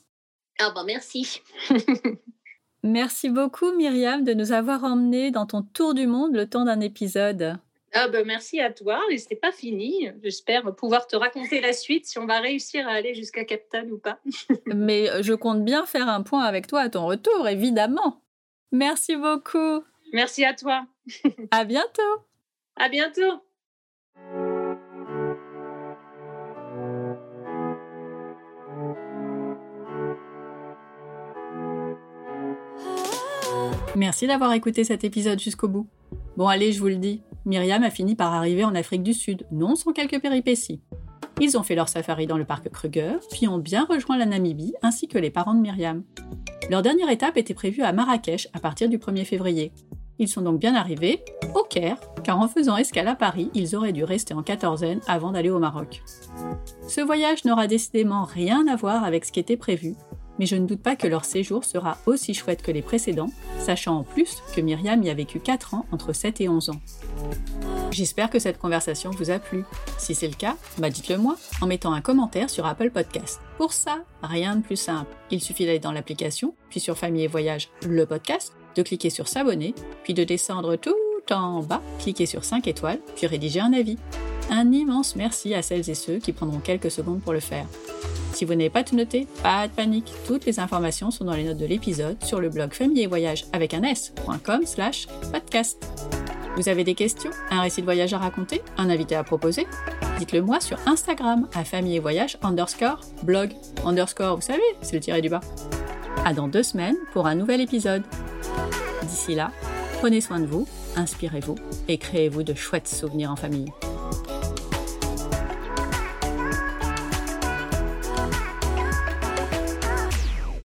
Ah ben merci. Merci beaucoup Myriam de nous avoir emmenés dans ton tour du monde le temps d'un épisode. Ah ben merci à toi, et c'est pas fini. J'espère pouvoir te raconter la suite si on va réussir à aller jusqu'à Captain ou pas. Mais euh, je compte bien faire un point avec toi à ton retour, évidemment. Merci beaucoup. Merci à toi. à bientôt. À bientôt. Merci d'avoir écouté cet épisode jusqu'au bout. Bon allez, je vous le dis, Myriam a fini par arriver en Afrique du Sud, non sans quelques péripéties. Ils ont fait leur safari dans le parc Kruger, puis ont bien rejoint la Namibie ainsi que les parents de Myriam. Leur dernière étape était prévue à Marrakech à partir du 1er février. Ils sont donc bien arrivés au Caire, car en faisant escale à Paris, ils auraient dû rester en quatorzaine avant d'aller au Maroc. Ce voyage n'aura décidément rien à voir avec ce qui était prévu, mais je ne doute pas que leur séjour sera aussi chouette que les précédents, sachant en plus que Myriam y a vécu 4 ans entre 7 et 11 ans. J'espère que cette conversation vous a plu. Si c'est le cas, bah dites-le moi en mettant un commentaire sur Apple Podcast. Pour ça, rien de plus simple. Il suffit d'aller dans l'application, puis sur Famille et Voyage, le podcast, de cliquer sur s'abonner, puis de descendre tout en bas, cliquer sur 5 étoiles, puis rédiger un avis. Un immense merci à celles et ceux qui prendront quelques secondes pour le faire. Si vous n'avez pas tout noté, pas de panique, toutes les informations sont dans les notes de l'épisode sur le blog famille et voyage avec un s.com slash podcast. Vous avez des questions, un récit de voyage à raconter, un invité à proposer? Dites-le moi sur Instagram à famille et voyage underscore blog underscore, vous savez, c'est le tiré du bas. À dans deux semaines pour un nouvel épisode. D'ici là, prenez soin de vous, inspirez-vous et créez-vous de chouettes souvenirs en famille.